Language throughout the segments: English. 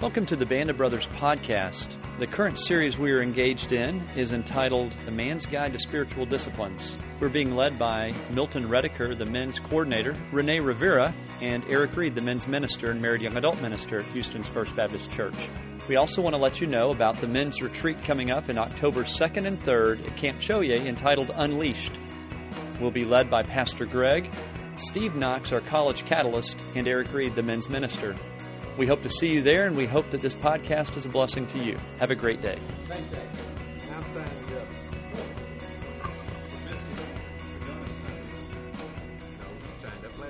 Welcome to the Band of Brothers podcast. The current series we are engaged in is entitled The Man's Guide to Spiritual Disciplines. We're being led by Milton Rediker, the men's coordinator, Renee Rivera, and Eric Reed, the men's minister and married young adult minister at Houston's First Baptist Church. We also want to let you know about the men's retreat coming up in October 2nd and 3rd at Camp Cho-Yeh entitled Unleashed. We'll be led by Pastor Greg, Steve Knox, our college catalyst, and Eric Reed, the men's minister. We hope to see you there, and we hope that this podcast is a blessing to you. Have a great day.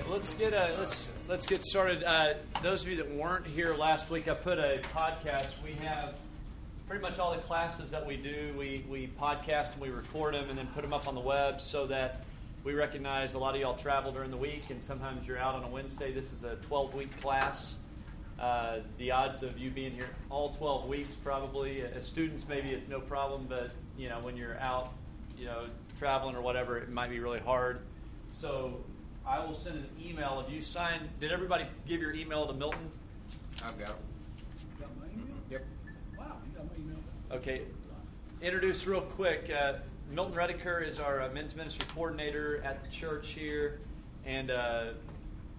Let's get uh, let's let's get started. Uh, those of you that weren't here last week, I put a podcast. We have pretty much all the classes that we do. We we podcast and we record them and then put them up on the web so that we recognize a lot of y'all travel during the week and sometimes you're out on a Wednesday. This is a 12 week class. Uh, the odds of you being here all 12 weeks probably as students maybe it's no problem, but you know when you're out, you know traveling or whatever, it might be really hard. So I will send an email. If you sign, did everybody give your email to Milton? I've got it. Got my email? Yep. Wow, you got my email. Okay. Introduce real quick. Uh, Milton Rediker is our uh, men's ministry coordinator at the church here, and uh,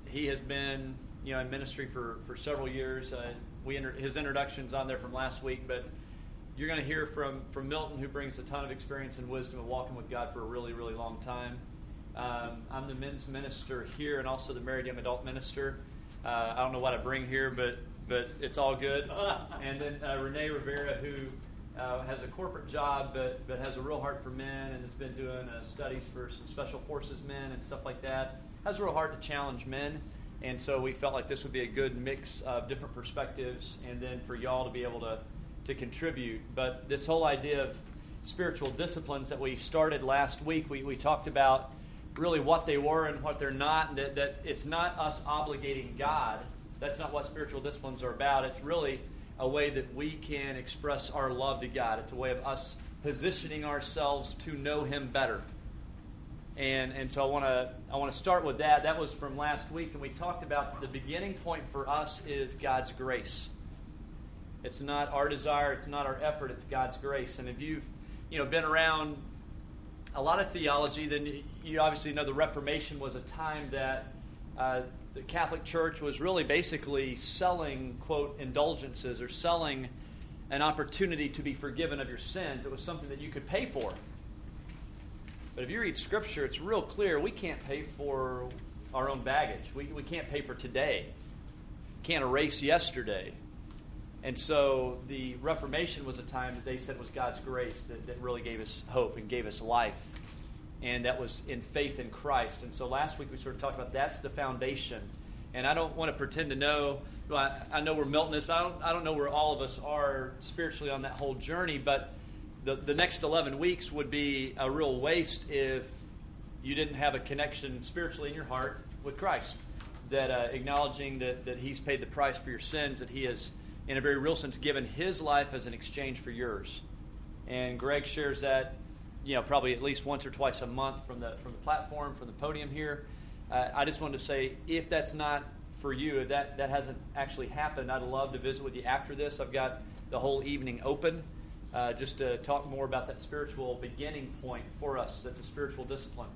he has been, you know, in ministry for, for several years. Uh, we inter- his introduction's on there from last week, but you're going to hear from from Milton, who brings a ton of experience and wisdom of walking with God for a really, really long time. Um, I'm the men's minister here, and also the married young adult minister. Uh, I don't know what I bring here, but but it's all good. and then uh, Renee Rivera, who uh, has a corporate job, but but has a real heart for men, and has been doing uh, studies for some special forces men and stuff like that. Has a real heart to challenge men, and so we felt like this would be a good mix of different perspectives, and then for y'all to be able to to contribute. But this whole idea of spiritual disciplines that we started last week, we, we talked about really what they were and what they're not, and that, that it's not us obligating God. That's not what spiritual disciplines are about. It's really a way that we can express our love to God. It's a way of us positioning ourselves to know Him better. And, and so I want to I want to start with that. That was from last week, and we talked about the beginning point for us is God's grace. It's not our desire, it's not our effort, it's God's grace. And if you've you know been around a lot of theology, then you obviously know the Reformation was a time that uh, the Catholic Church was really basically selling, quote, indulgences or selling an opportunity to be forgiven of your sins. It was something that you could pay for. But if you read Scripture, it's real clear we can't pay for our own baggage. We, we can't pay for today. Can't erase yesterday. And so the Reformation was a time that they said was God's grace that, that really gave us hope and gave us life. And that was in faith in Christ. And so last week we sort of talked about that's the foundation. And I don't want to pretend to know, well, I, I know where Milton is, but I don't, I don't know where all of us are spiritually on that whole journey. But the, the next 11 weeks would be a real waste if you didn't have a connection spiritually in your heart with Christ. That uh, acknowledging that, that He's paid the price for your sins, that He has in a very real sense, given his life as an exchange for yours. And Greg shares that, you know, probably at least once or twice a month from the from the platform, from the podium here. Uh, I just wanted to say, if that's not for you, if that that hasn't actually happened, I'd love to visit with you after this. I've got the whole evening open, uh, just to talk more about that spiritual beginning point for us. That's a spiritual discipline.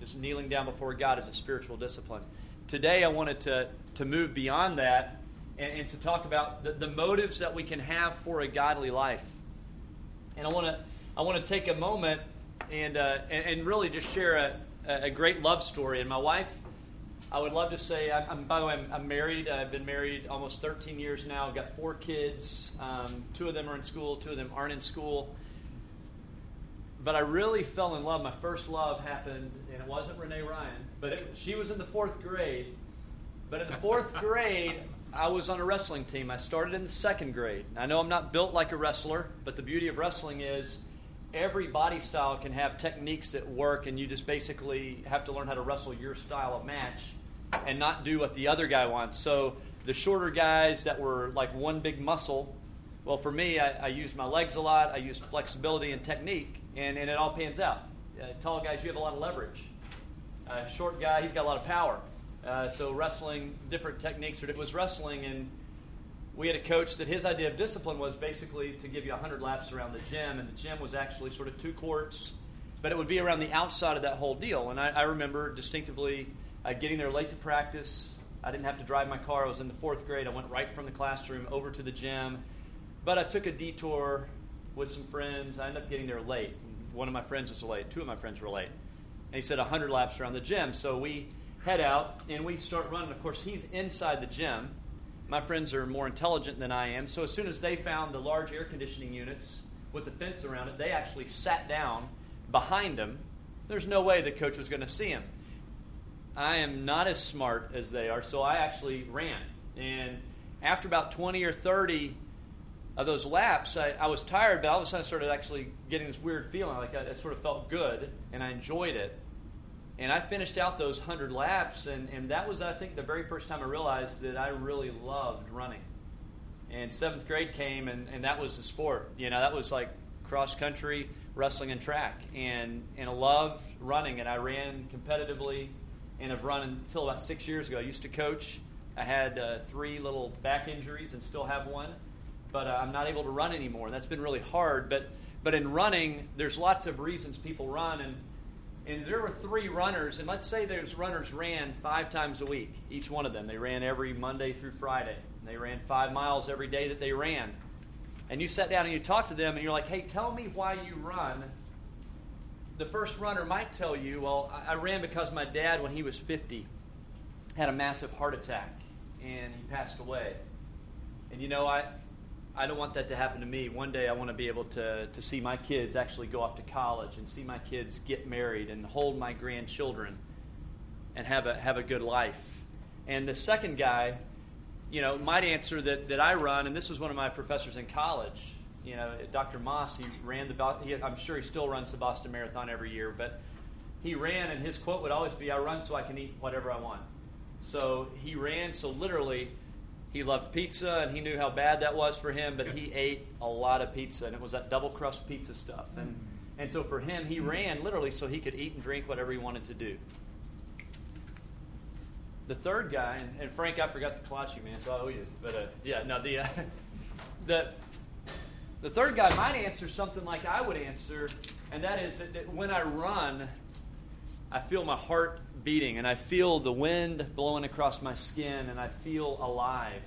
Just kneeling down before God is a spiritual discipline. Today, I wanted to to move beyond that and, and to talk about the, the, motives that we can have for a godly life. And I want to I want to take a moment and, uh, and, and really just share a, a great love story. And my wife, I would love to say, I'm, I'm by the way, I'm, I'm, married. I've been married almost 13 years now. I've got four kids. Um, two of them are in school. Two of them aren't in school. But I really fell in love. My first love happened, and it wasn't Renee Ryan, but it, she was in the fourth grade. But in the fourth grade, I was on a wrestling team. I started in the second grade. I know I'm not built like a wrestler, but the beauty of wrestling is every body style can have techniques that work, and you just basically have to learn how to wrestle your style of match and not do what the other guy wants. So the shorter guys that were like one big muscle, well, for me, I, I used my legs a lot. I used flexibility and technique, and, and it all pans out. Uh, tall guys, you have a lot of leverage. Uh, short guy, he's got a lot of power. Uh, so wrestling, different techniques. It was wrestling, and we had a coach that his idea of discipline was basically to give you 100 laps around the gym, and the gym was actually sort of two courts, but it would be around the outside of that whole deal. And I, I remember distinctively uh, getting there late to practice. I didn't have to drive my car. I was in the fourth grade. I went right from the classroom over to the gym, but I took a detour with some friends. I ended up getting there late. One of my friends was late. Two of my friends were late. And he said 100 laps around the gym. So we head out and we start running. Of course, he's inside the gym. My friends are more intelligent than I am. So as soon as they found the large air conditioning units with the fence around it, they actually sat down behind him. There's no way the coach was going to see him. I am not as smart as they are, so I actually ran. And after about 20 or 30 of those laps, I, I was tired, but all of a sudden I started actually getting this weird feeling. Like I, it sort of felt good, and I enjoyed it. And I finished out those 100 laps, and, and that was, I think, the very first time I realized that I really loved running. And seventh grade came, and, and that was the sport. You know, that was like cross country, wrestling, and track. And, and I loved running, and I ran competitively, and I've run until about six years ago. I used to coach. I had uh, three little back injuries and still have one, but uh, I'm not able to run anymore. And that's been really hard. But, but in running, there's lots of reasons people run, and and there were three runners, and let's say those runners ran five times a week, each one of them. They ran every Monday through Friday. They ran five miles every day that they ran. And you sat down and you talked to them, and you're like, hey, tell me why you run. The first runner might tell you, well, I ran because my dad, when he was 50, had a massive heart attack, and he passed away. And you know, I, I don't want that to happen to me. One day I want to be able to, to see my kids actually go off to college and see my kids get married and hold my grandchildren and have a, have a good life. And the second guy, you know, might answer that, that I run, and this was one of my professors in college. You know, Dr. Moss, he ran the, he, I'm sure he still runs the Boston Marathon every year, but he ran, and his quote would always be, I run so I can eat whatever I want. So he ran, so literally, he loved pizza and he knew how bad that was for him, but he ate a lot of pizza and it was that double crust pizza stuff. And and so for him, he ran literally so he could eat and drink whatever he wanted to do. The third guy, and, and Frank, I forgot to clutch you, man, so I owe you. But uh, yeah, no, the uh, the the third guy might answer something like I would answer, and that is that, that when I run, I feel my heart beating and I feel the wind blowing across my skin and I feel alive.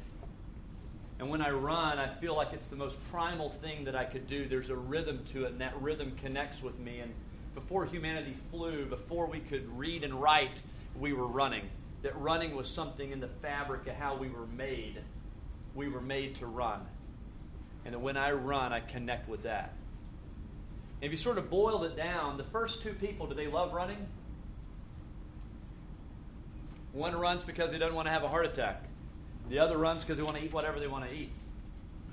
And when I run, I feel like it's the most primal thing that I could do. There's a rhythm to it, and that rhythm connects with me. And before humanity flew, before we could read and write, we were running. That running was something in the fabric of how we were made. We were made to run. And that when I run, I connect with that. And if you sort of boiled it down, the first two people, do they love running? One runs because he doesn't want to have a heart attack. The other runs because they want to eat whatever they want to eat.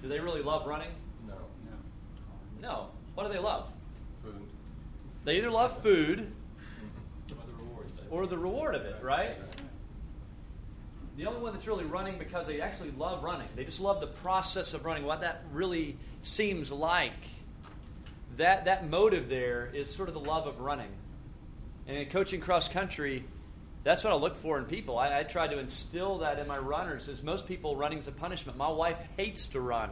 Do they really love running? No. No. No. What do they love? Food. They either love food Or the or the reward of it, right? The only one that's really running because they actually love running. They just love the process of running, what that really seems like. That, that motive there is sort of the love of running. And in coaching cross country, that's what I look for in people. I, I try to instill that in my runners. Is most people running's a punishment. My wife hates to run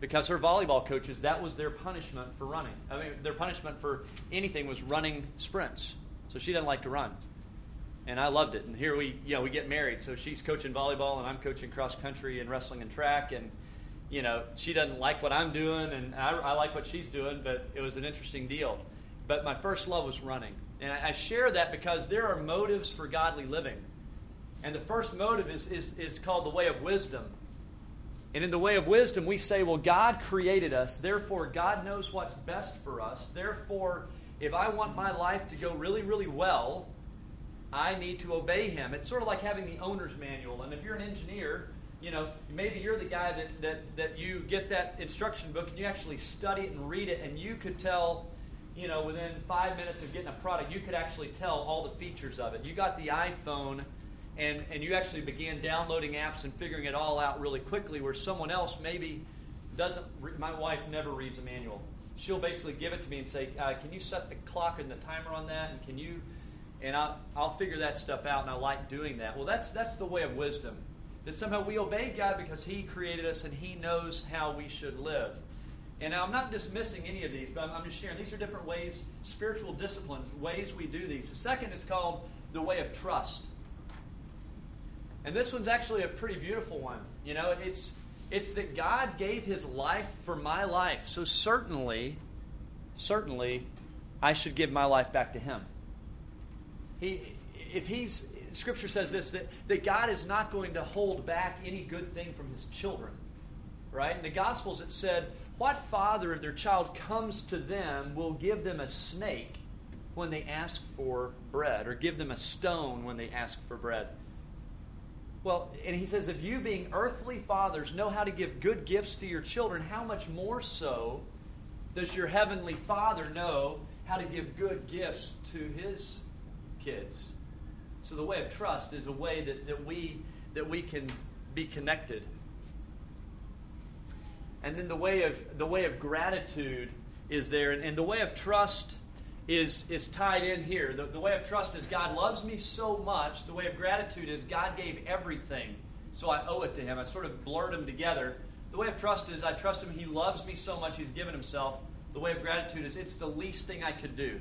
because her volleyball coaches that was their punishment for running. I mean, their punishment for anything was running sprints. So she doesn't like to run, and I loved it. And here we, you know, we get married. So she's coaching volleyball, and I'm coaching cross country and wrestling and track, and you know, she doesn't like what I'm doing, and I, I like what she's doing. But it was an interesting deal. But my first love was running. And I, I share that because there are motives for godly living. And the first motive is, is, is called the way of wisdom. And in the way of wisdom, we say, well, God created us. Therefore, God knows what's best for us. Therefore, if I want my life to go really, really well, I need to obey Him. It's sort of like having the owner's manual. And if you're an engineer, you know, maybe you're the guy that, that, that you get that instruction book and you actually study it and read it, and you could tell you know, within five minutes of getting a product, you could actually tell all the features of it. You got the iPhone, and, and you actually began downloading apps and figuring it all out really quickly, where someone else maybe doesn't. Re- my wife never reads a manual. She'll basically give it to me and say, uh, "Can you set the clock and the timer on that?" And can you, and I'll, I'll figure that stuff out, and I like doing that. Well, that's that's the way of wisdom. That somehow we obey God because He created us and He knows how we should live. And I'm not dismissing any of these, but I'm, I'm just sharing. These are different ways, spiritual disciplines, ways we do these. The second is called the way of trust. And this one's actually a pretty beautiful one. You know, it's it's that God gave his life for my life. So certainly, certainly I should give my life back to him. He if he's scripture says this that, that God is not going to hold back any good thing from his children. Right? In the gospels it said, What father if their child comes to them will give them a snake when they ask for bread, or give them a stone when they ask for bread? Well, and he says, if you, being earthly fathers, know how to give good gifts to your children, how much more so does your heavenly Father know how to give good gifts to his kids? So the way of trust is a way that, that we that we can be connected. And then the way of the way of gratitude is there, and, and the way of trust is, is tied in here. The, the way of trust is God loves me so much. The way of gratitude is God gave everything, so I owe it to Him. I sort of blurred them together. The way of trust is I trust Him. He loves me so much, He's given Himself. The way of gratitude is it's the least thing I could do.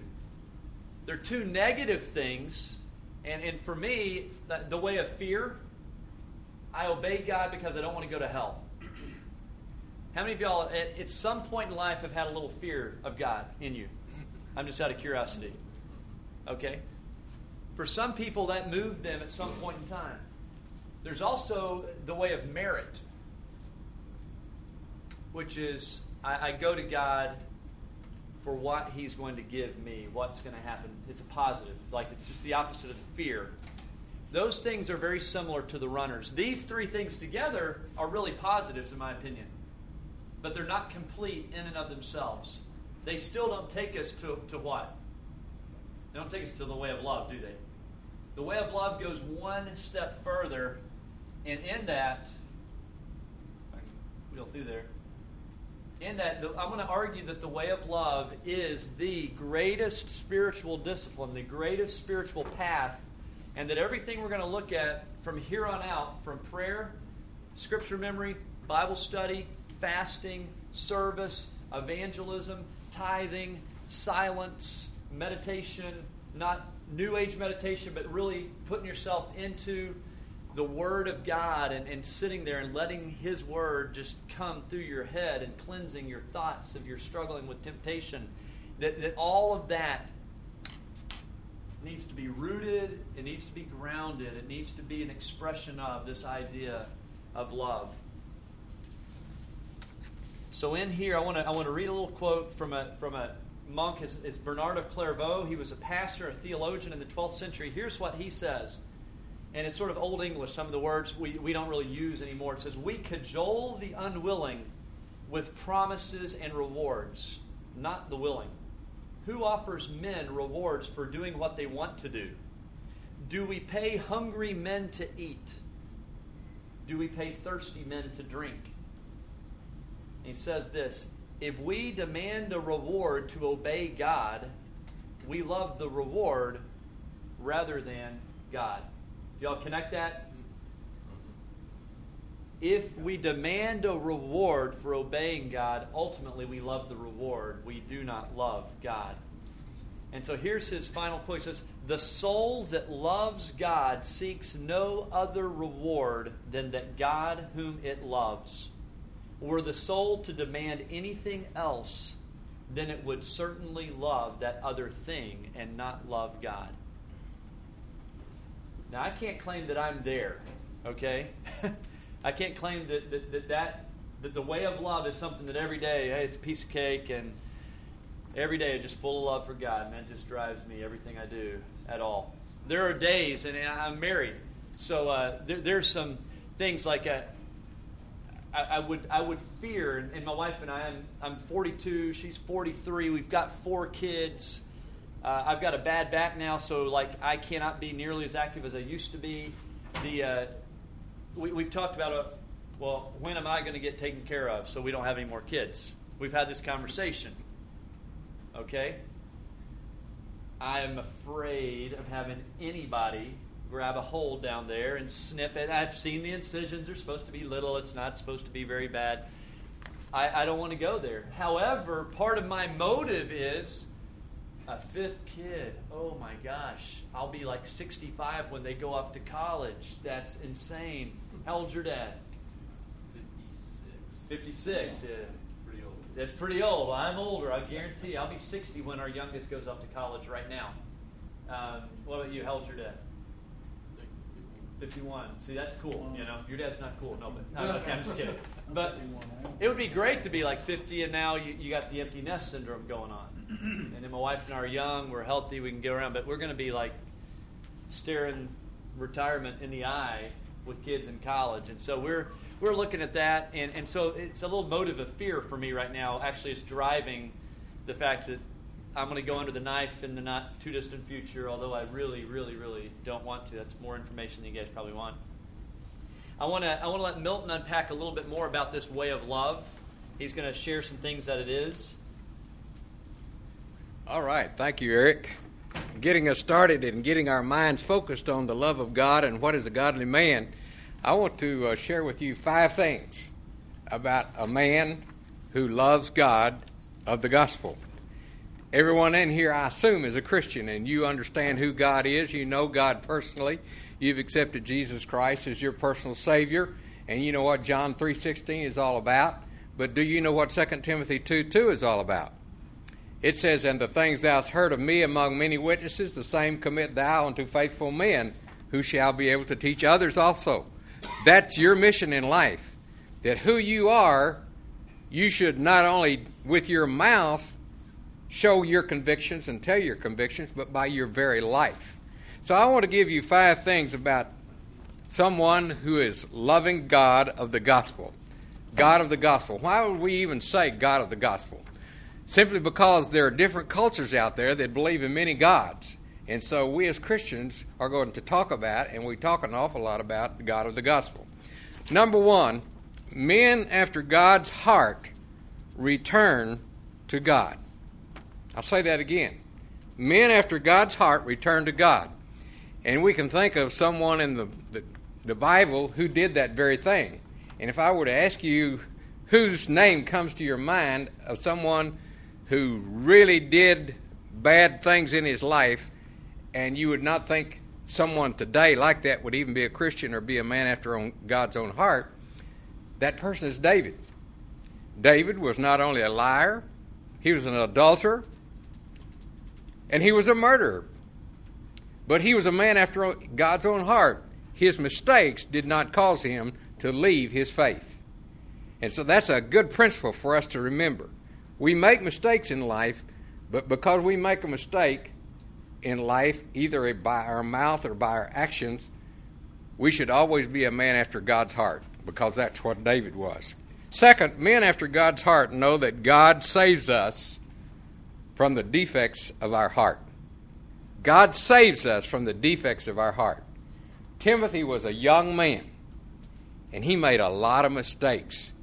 They're two negative things, and, and for me, the, the way of fear, I obey God because I don't want to go to hell. How many of y'all at, at some point in life have had a little fear of God in you? I'm just out of curiosity. Okay? For some people, that moved them at some point in time. There's also the way of merit, which is I, I go to God for what He's going to give me, what's going to happen. It's a positive, like it's just the opposite of the fear. Those things are very similar to the runners. These three things together are really positives, in my opinion, but they're not complete in and of themselves they still don't take us to, to what? They don't take us to the way of love, do they? The way of love goes one step further, and in that, wheel through there. In that, I'm going to argue that the way of love is the greatest spiritual discipline, the greatest spiritual path, and that everything we're going to look at from here on out, from prayer, scripture memory, Bible study, fasting, service, evangelism, tithing, silence, meditation, not new age meditation, but really putting yourself into the Word of God and, and sitting there and letting His Word just come through your head and cleansing your thoughts if you're struggling with temptation. That, that all of that needs to be rooted, it needs to be grounded, it needs to be an expression of this idea of love. So in here, I want to I want to read a little quote from a from a monk. It's, it's Bernard of Clairvaux. He was a pastor, a theologian in the 12th century. Here's what he says, and it's sort of old English. Some of the words we, we don't really use anymore. It says, "We cajole the unwilling with promises and rewards, not the willing." Who offers men rewards for doing what they want to do? Do we pay hungry men to eat? Do we pay thirsty men to drink? He says this If we demand a reward to obey God, we love the reward rather than God. Y'all connect that? If we demand a reward for obeying God, ultimately we love the reward. We do not love God. And so here's his final quote. He says, The soul that loves God seeks no other reward than that God whom it loves were the soul to demand anything else, then it would certainly love that other thing and not love God. Now, I can't claim that I'm there, okay? I can't claim that that, that, that, that the way of love is something that every day, hey, it's a piece of cake, and every day just full of love for God, and that just drives me everything I do at all. There are days, and I'm married, so uh, there, there's some things like a, uh, I, I, would I would fear, and, my wife and I, I'm, I'm 42, she's 43, we've got four kids. Uh, I've got a bad back now, so like I cannot be nearly as active as I used to be. The uh, we, have talked about a uh, well, when am I going to get taken care of so we don't have any more kids? We've had this conversation. Okay, I am afraid of having anybody grab a hole down there and snip it. I've seen the incisions; they're supposed to be little. It's not supposed to be very bad. I, I don't want to go there. However, part of my motive is a fifth kid. Oh my gosh, I'll be like 65 when they go off to college. That's insane. How old's your dad? 56. 56, Yeah. Pretty old. That's pretty old. I'm older. I guarantee. I'll be 60 when our youngest goes off to college right now. Um, what about you? How old's your dad? 51. See, that's cool. You know, your dad's not cool. No, but no, okay, I'm just kidding. But it would be great to be like 50, and now you, you got the empty nest syndrome going on. and then my wife and I are young. We're healthy. We can get around. But we're going to be like staring retirement in the eye with kids in college, and so we're we're looking at that, and and so it's a little motive of fear for me right now. Actually, it's driving the fact that I'm going to go under the knife in the not too distant future, although I really, really, really don't want to. That's more information than you guys probably want. I want to I want to let Milton unpack a little bit more about this way of love. He's going to share some things that it is. All right. Thank you, Eric. Getting us started and getting our minds focused on the love of God and what is a godly man, I want to uh, share with you five things about a man who loves God of the gospel. Everyone in here, I assume, is a Christian and you understand who God is. You know God personally. You've accepted Jesus Christ as your personal Savior, and you know what John 3.16 is all about. But do you know what 2 Timothy 2 2 is all about? It says, And the things thou hast heard of me among many witnesses, the same commit thou unto faithful men, who shall be able to teach others also. That's your mission in life. That who you are, you should not only with your mouth show your convictions and tell your convictions, but by your very life. So I want to give you five things about someone who is loving God of the gospel. God of the gospel. Why would we even say God of the gospel? Simply because there are different cultures out there that believe in many gods. And so we as Christians are going to talk about, and we talk an awful lot about, the God of the gospel. Number one, men after God's heart return to God. I'll say that again. Men after God's heart return to God. And we can think of someone in the, the, the, Bible who did that very thing. And if I were to ask you whose name comes to your mind of someone who really did bad things in his life, and you would not think someone today like that would even be a Christian or be a man after own, God's own heart, that person is David. David was not only a liar, he was an adulterer, and he was a murderer. But he was a man after God's own heart. His mistakes did not cause him to leave his faith. And so that's a good principle for us to remember. We make mistakes in life, but because we make a mistake in life, either by our mouth or by our actions, we should always be a man after God's heart, because that's what David was. Second, men after God's heart know that God saves us from the defects of our heart. God saves us from the defects of our heart. Timothy was a young man, and he made a lot of mistakes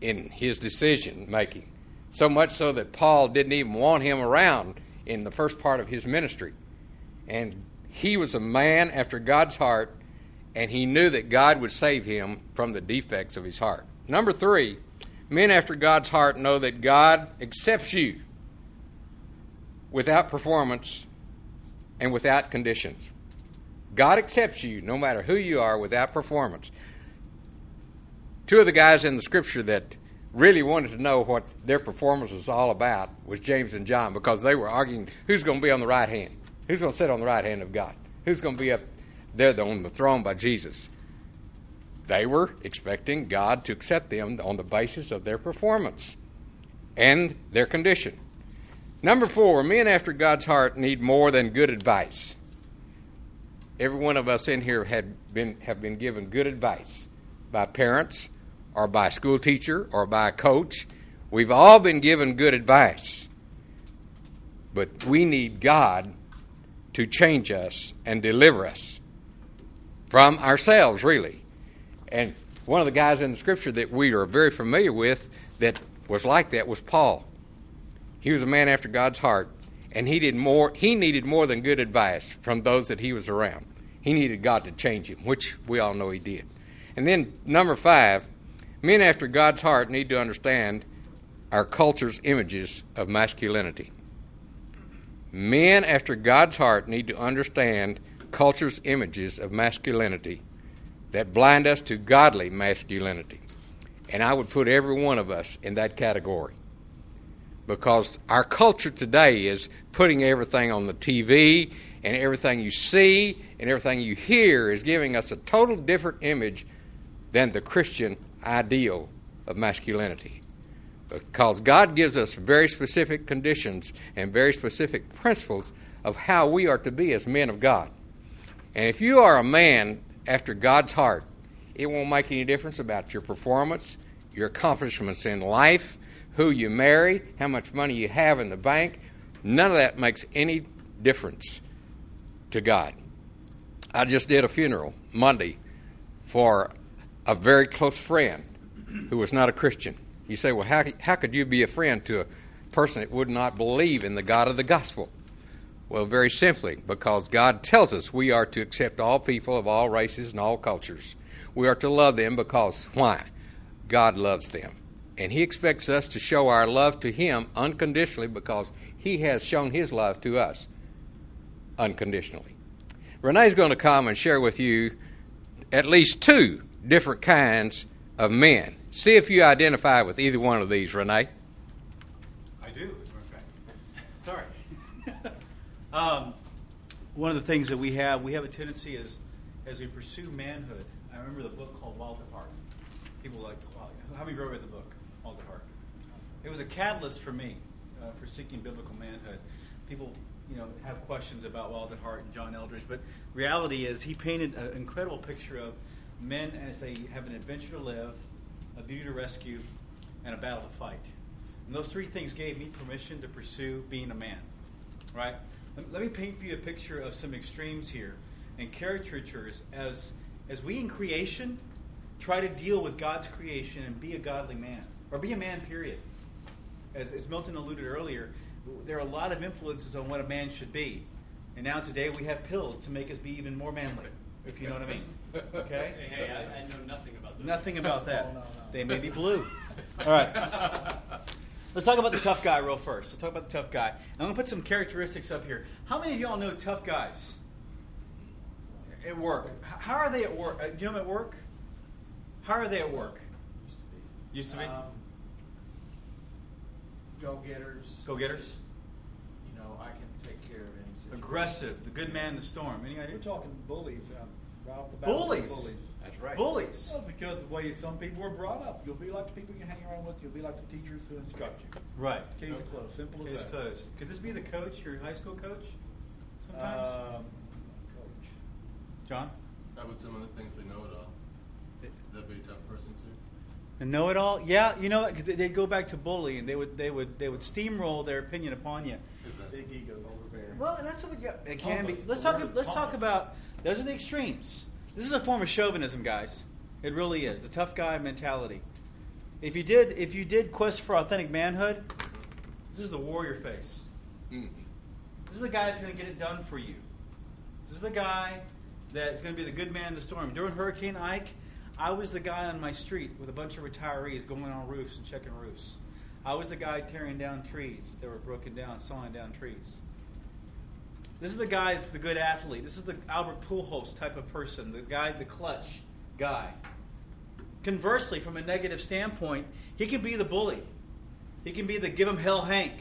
in his decision making. So much so that Paul didn't even want him around in the first part of his ministry. And he was a man after God's heart, and he knew that God would save him from the defects of his heart. Number three, men after God's heart know that God accepts you without performance and without conditions. God accepts you no matter who you are without performance. Two of the guys in the scripture that really wanted to know what their performance was all about was James and John because they were arguing who's going to be on the right hand, who's going to sit on the right hand of God, who's going to be up there on the throne by Jesus. They were expecting God to accept them on the basis of their performance and their condition. Number four, men after God's heart need more than good advice. Every one of us in here had been, have been given good advice by parents or by a school teacher or by a coach. We've all been given good advice. But we need God to change us and deliver us from ourselves, really. And one of the guys in the scripture that we are very familiar with that was like that was Paul. He was a man after God's heart, and he did more he needed more than good advice from those that he was around. He needed God to change him, which we all know he did. And then, number five, men after God's heart need to understand our culture's images of masculinity. Men after God's heart need to understand culture's images of masculinity that blind us to godly masculinity. And I would put every one of us in that category. Because our culture today is putting everything on the TV, and everything you see and everything you hear is giving us a total different image than the Christian ideal of masculinity. Because God gives us very specific conditions and very specific principles of how we are to be as men of God. And if you are a man after God's heart, it won't make any difference about your performance, your accomplishments in life, who you marry, how much money you have in the bank. None of that makes any difference to God. I just did a funeral Monday for a very close friend who was not a Christian. You say, well, how, how could you be a friend to a person that would not believe in the God of the gospel? Well, very simply, because God tells us we are to accept all people of all races and all cultures. We are to love them because why? God loves them. And He expects us to show our love to Him unconditionally because He has shown His love to us unconditionally. Renee's going to come and share with you at least two different kinds of men. See if you identify with either one of these, Renee. I do, as a matter of fact. Sorry. um, one of the things that we have, we have a tendency as, as we pursue manhood. I remember the book called Wild Heart. People like, wow, how many of you read the book, Heart? It was a catalyst for me uh, for seeking biblical manhood. People, you know, have questions about Heart and John Eldredge, but reality is he painted an incredible picture of men as they have an adventure to live, a beauty to rescue, and a battle to fight. And those three things gave me permission to pursue being a man. Right? Let me paint for you a picture of some extremes here and caricatures as as we in creation try to deal with God's creation and be a godly man. Or be a man, period. As, as Milton alluded earlier, there are a lot of influences on what a man should be. And now today we have pills to make us be even more manly, if you know what I mean. Okay? Hey, hey I, I, know nothing about that. Nothing about that. Oh, no, no. They may be blue. All right. Let's talk about the tough guy real first. Let's talk about the tough guy. I'm going to put some characteristics up here. How many of y'all know tough guys? At work. How are they at work? Uh, do you know them at work? How are they at work? Used to be. Used to be. Um, go getters. Go getters. You know, I can take care of any situation. Aggressive, the good man, the storm. Any idea? We're talking bullies. Um, right off the bat, bullies. bullies. That's right. Bullies. Well, because of the way some people were brought up, you'll be like the people you hang around with. You'll be like the teachers who instruct you. Right. Case okay. closed. Simple Case as that. closed. Could this be the coach, your high school coach? Sometimes. Um, coach. John. That was some of the things they know it all. That'd be a tough person too. The know-it-all, yeah, you know, because they'd go back to bullying. They would, they would, they would steamroll their opinion upon you. Is that Big ego overbearing. Well, and that's what yeah, it can be. Let's talk. Let's talk about those are the extremes. This is a form of chauvinism, guys. It really is the tough guy mentality. If you did, if you did quest for authentic manhood, this is the warrior face. Mm. This is the guy that's going to get it done for you. This is the guy that's going to be the good man in the storm. During Hurricane Ike, I was the guy on my street with a bunch of retirees going on roofs and checking roofs. I was the guy tearing down trees that were broken down, sawing down trees. This is the guy that's the good athlete. This is the Albert Pujols type of person, the guy, the clutch guy. Conversely, from a negative standpoint, he can be the bully. He can be the give him hell Hank.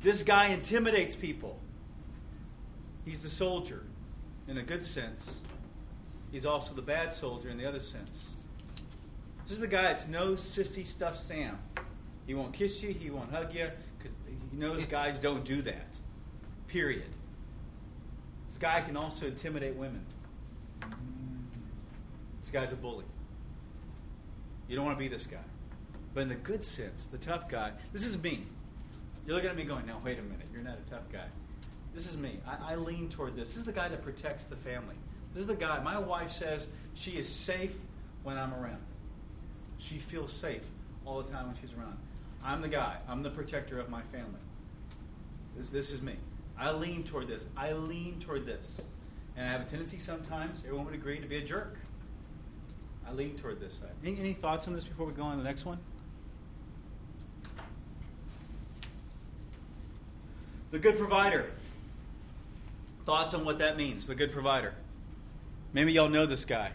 This guy intimidates people. He's the soldier in a good sense. He's also the bad soldier in the other sense. This is the guy that's no sissy stuff Sam. He won't kiss you, he won't hug you, because he knows guys don't do that. Period. This guy can also intimidate women. This guy's a bully. You don't want to be this guy. But in the good sense, the tough guy, this is me. You're looking at me going, no, wait a minute, you're not a tough guy. This is me. I, I lean toward this. This is the guy that protects the family. This is the guy. My wife says she is safe when I'm around. She feels safe all the time when she's around. I'm the guy. I'm the protector of my family. This, this is me. I lean toward this. I lean toward this. And I have a tendency sometimes, everyone would agree, to be a jerk. I lean toward this side. Any, any thoughts on this before we go on to the next one? The good provider. Thoughts on what that means, the good provider? Maybe y'all know this guy.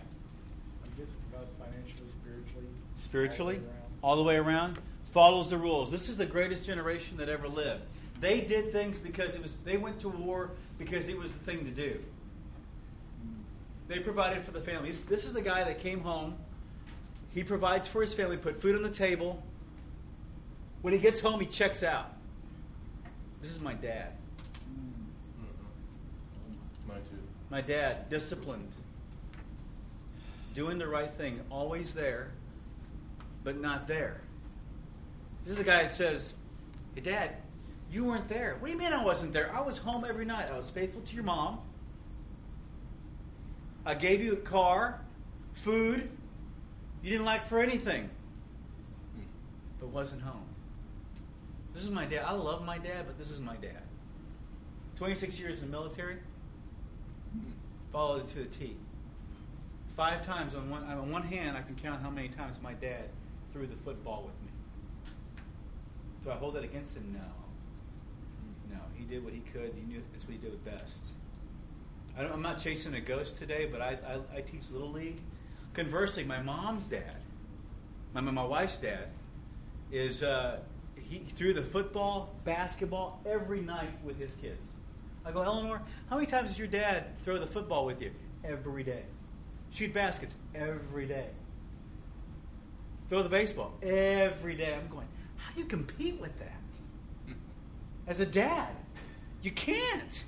I guess it provides financially, spiritually. Spiritually, all the way around. all the way around, follows the rules. This is the greatest generation that ever lived. They did things because it was they went to war because it was the thing to do. They provided for the family. This is the guy that came home. He provides for his family, put food on the table. When he gets home, he checks out. This is my dad. Mm-hmm. Mm-hmm. Mine too. My dad, disciplined, doing the right thing, always there, but not there. This is the guy that says, Hey, Dad, you weren't there. What do you mean I wasn't there? I was home every night. I was faithful to your mom. I gave you a car, food, you didn't like for anything, but wasn't home. This is my dad. I love my dad, but this is my dad. 26 years in the military, followed it to a T. Five times on one on one hand, I can count how many times my dad threw the football with me. Do I hold that against him? No. No, he did what he could. He knew that's what he did best. I I'm not chasing a ghost today, but I, I, I teach little league. Conversely, my mom's dad, my my wife's dad, is uh, he threw the football, basketball every night with his kids. I go, Eleanor, how many times does your dad throw the football with you? Every day. Shoot baskets every day. Throw the baseball every day. I'm going, how do you compete with that? As a dad, you can't.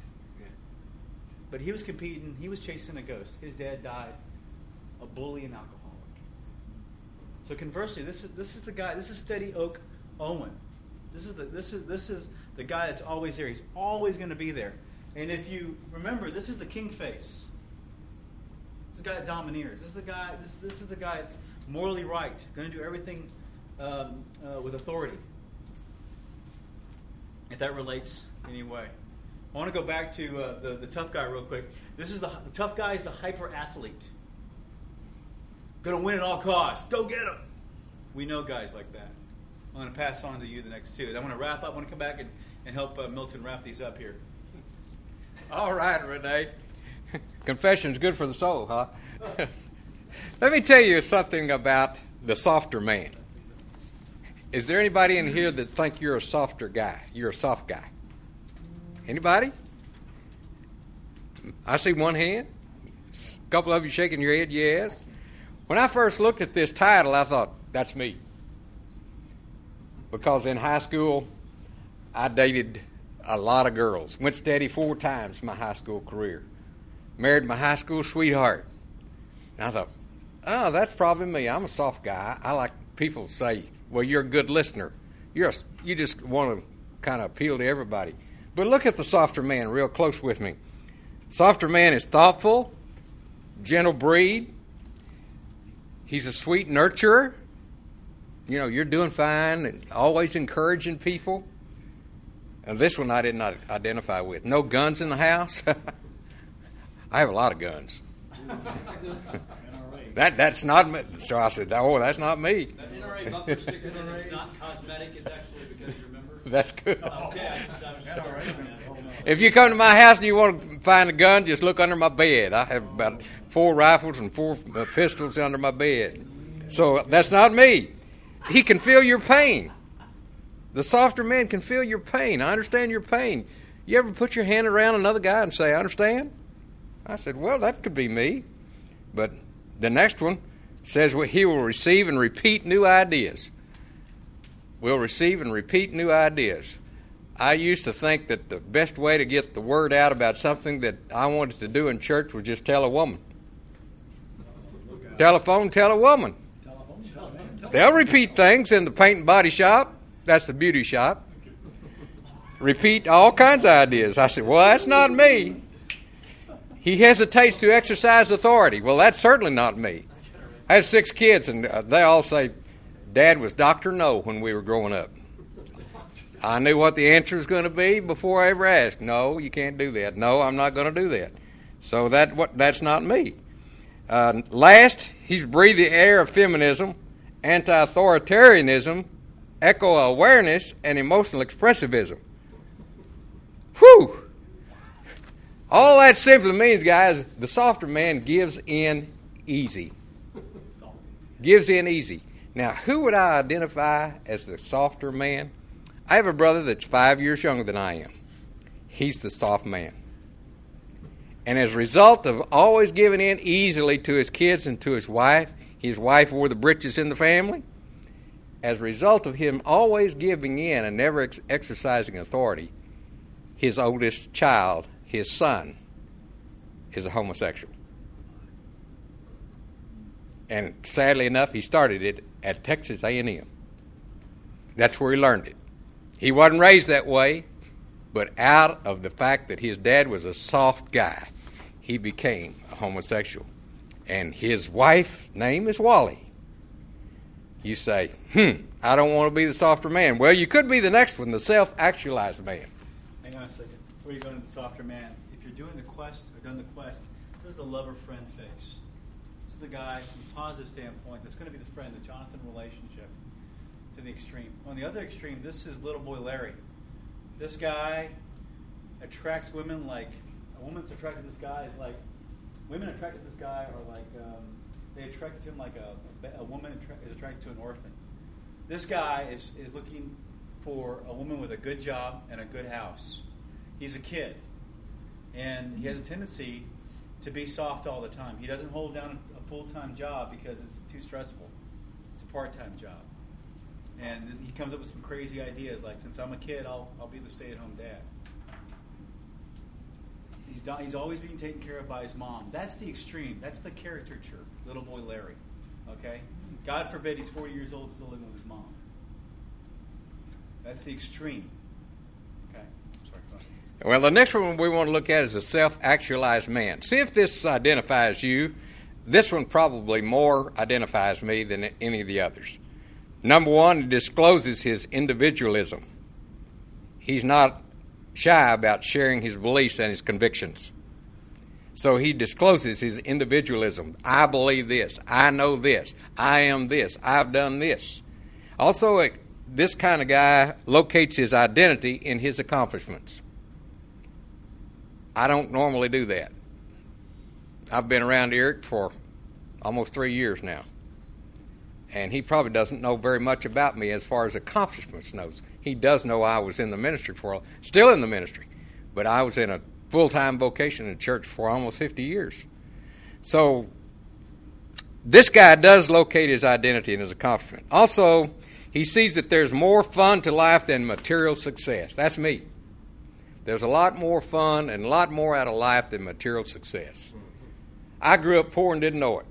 But he was competing, he was chasing a ghost. His dad died, a bully and alcoholic. So conversely, this is this is the guy, this is Steady Oak Owen. This is the this is this is the guy that's always there. He's always going to be there. And if you remember, this is the king face. This is the guy that domineers. This is the guy. This this is the guy that's morally right, going to do everything um, uh, with authority. If that relates anyway. I want to go back to uh, the, the tough guy real quick. This is the, the tough guy is the hyper athlete. Going to win at all costs. Go get him. We know guys like that. I'm going to pass on to you the next two. I want to wrap up. I want to come back and, and help uh, Milton wrap these up here. All right, Renee. Confession's good for the soul, huh? Let me tell you something about the softer man. Is there anybody in here that think you're a softer guy? You're a soft guy. Anybody? I see one hand. A couple of you shaking your head, yes. When I first looked at this title, I thought, that's me. Because in high school, I dated a lot of girls. Went steady four times in my high school career. Married my high school sweetheart. And I thought, oh, that's probably me. I'm a soft guy. I like people say, well, you're a good listener. You're a, you just want to kind of appeal to everybody. But look at the softer man real close with me. Softer man is thoughtful, gentle breed. He's a sweet nurturer. You know, you're doing fine and always encouraging people. And this one I did not identify with. No guns in the house. I have a lot of guns. that that's not me. So I said, "Oh, that's not me." That NRA bumper sticker that is not cosmetic is actually because you're a member. That's good. Okay, I just, I just. If you come to my house and you want to find a gun, just look under my bed. I have about four rifles and four uh, pistols under my bed. So that's not me. He can feel your pain. The softer man can feel your pain. I understand your pain. You ever put your hand around another guy and say, I understand? I said, Well, that could be me. But the next one says well, he will receive and repeat new ideas. Will receive and repeat new ideas. I used to think that the best way to get the word out about something that I wanted to do in church was just tell a woman. Telephone, tell a woman. They'll repeat things in the paint and body shop. That's the beauty shop. Repeat all kinds of ideas. I said, Well, that's not me. He hesitates to exercise authority. Well, that's certainly not me. I have six kids, and uh, they all say, Dad was Dr. No when we were growing up. I knew what the answer was going to be before I ever asked. No, you can't do that. No, I'm not going to do that. So that what that's not me. Uh, last, he's breathed the air of feminism, anti-authoritarianism, eco-awareness, and emotional expressivism. Whew! All that simply means, guys, the softer man gives in easy. Gives in easy. Now, who would I identify as the softer man? I have a brother that's five years younger than I am. He's the soft man. And as a result of always giving in easily to his kids and to his wife, his wife wore the breeches in the family. As a result of him always giving in and never ex- exercising authority, his oldest child, his son, is a homosexual. And sadly enough, he started it at Texas A&M. That's where he learned it. He wasn't raised that way, but out of the fact that his dad was a soft guy, he became a homosexual. And his wife's name is Wally. You say, hmm, I don't want to be the softer man. Well, you could be the next one, the self actualized man. Hang on a second. Before you go into the softer man, if you're doing the quest or done the quest, this is the lover friend face. This is the guy from a positive standpoint that's going to be the friend, the Jonathan relationship to the extreme. On the other extreme, this is little boy Larry. This guy attracts women like a woman that's attracted to this guy is like women attracted to this guy are like um, they attracted to him like a, a woman attra- is attracted to an orphan. This guy is, is looking for a woman with a good job and a good house. He's a kid, and he has a tendency to be soft all the time. He doesn't hold down a full time job because it's too stressful. It's a part time job. And this, he comes up with some crazy ideas like, since I'm a kid, I'll, I'll be the stay at home dad. He's, do- he's always being taken care of by his mom. That's the extreme. That's the caricature, little boy Larry. Okay? God forbid he's 40 years old still living with his mom. That's the extreme. Okay? Sorry, go ahead. Well, the next one we want to look at is a self actualized man. See if this identifies you. This one probably more identifies me than any of the others. Number one, it discloses his individualism. He's not shy about sharing his beliefs and his convictions. So he discloses his individualism. I believe this. I know this. I am this. I've done this. Also, this kind of guy locates his identity in his accomplishments. I don't normally do that. I've been around Eric for almost three years now. And he probably doesn't know very much about me as far as accomplishments knows. He does know I was in the ministry for, still in the ministry, but I was in a full time vocation in church for almost 50 years. So this guy does locate his identity in his accomplishment. Also, he sees that there's more fun to life than material success. That's me. There's a lot more fun and a lot more out of life than material success. I grew up poor and didn't know it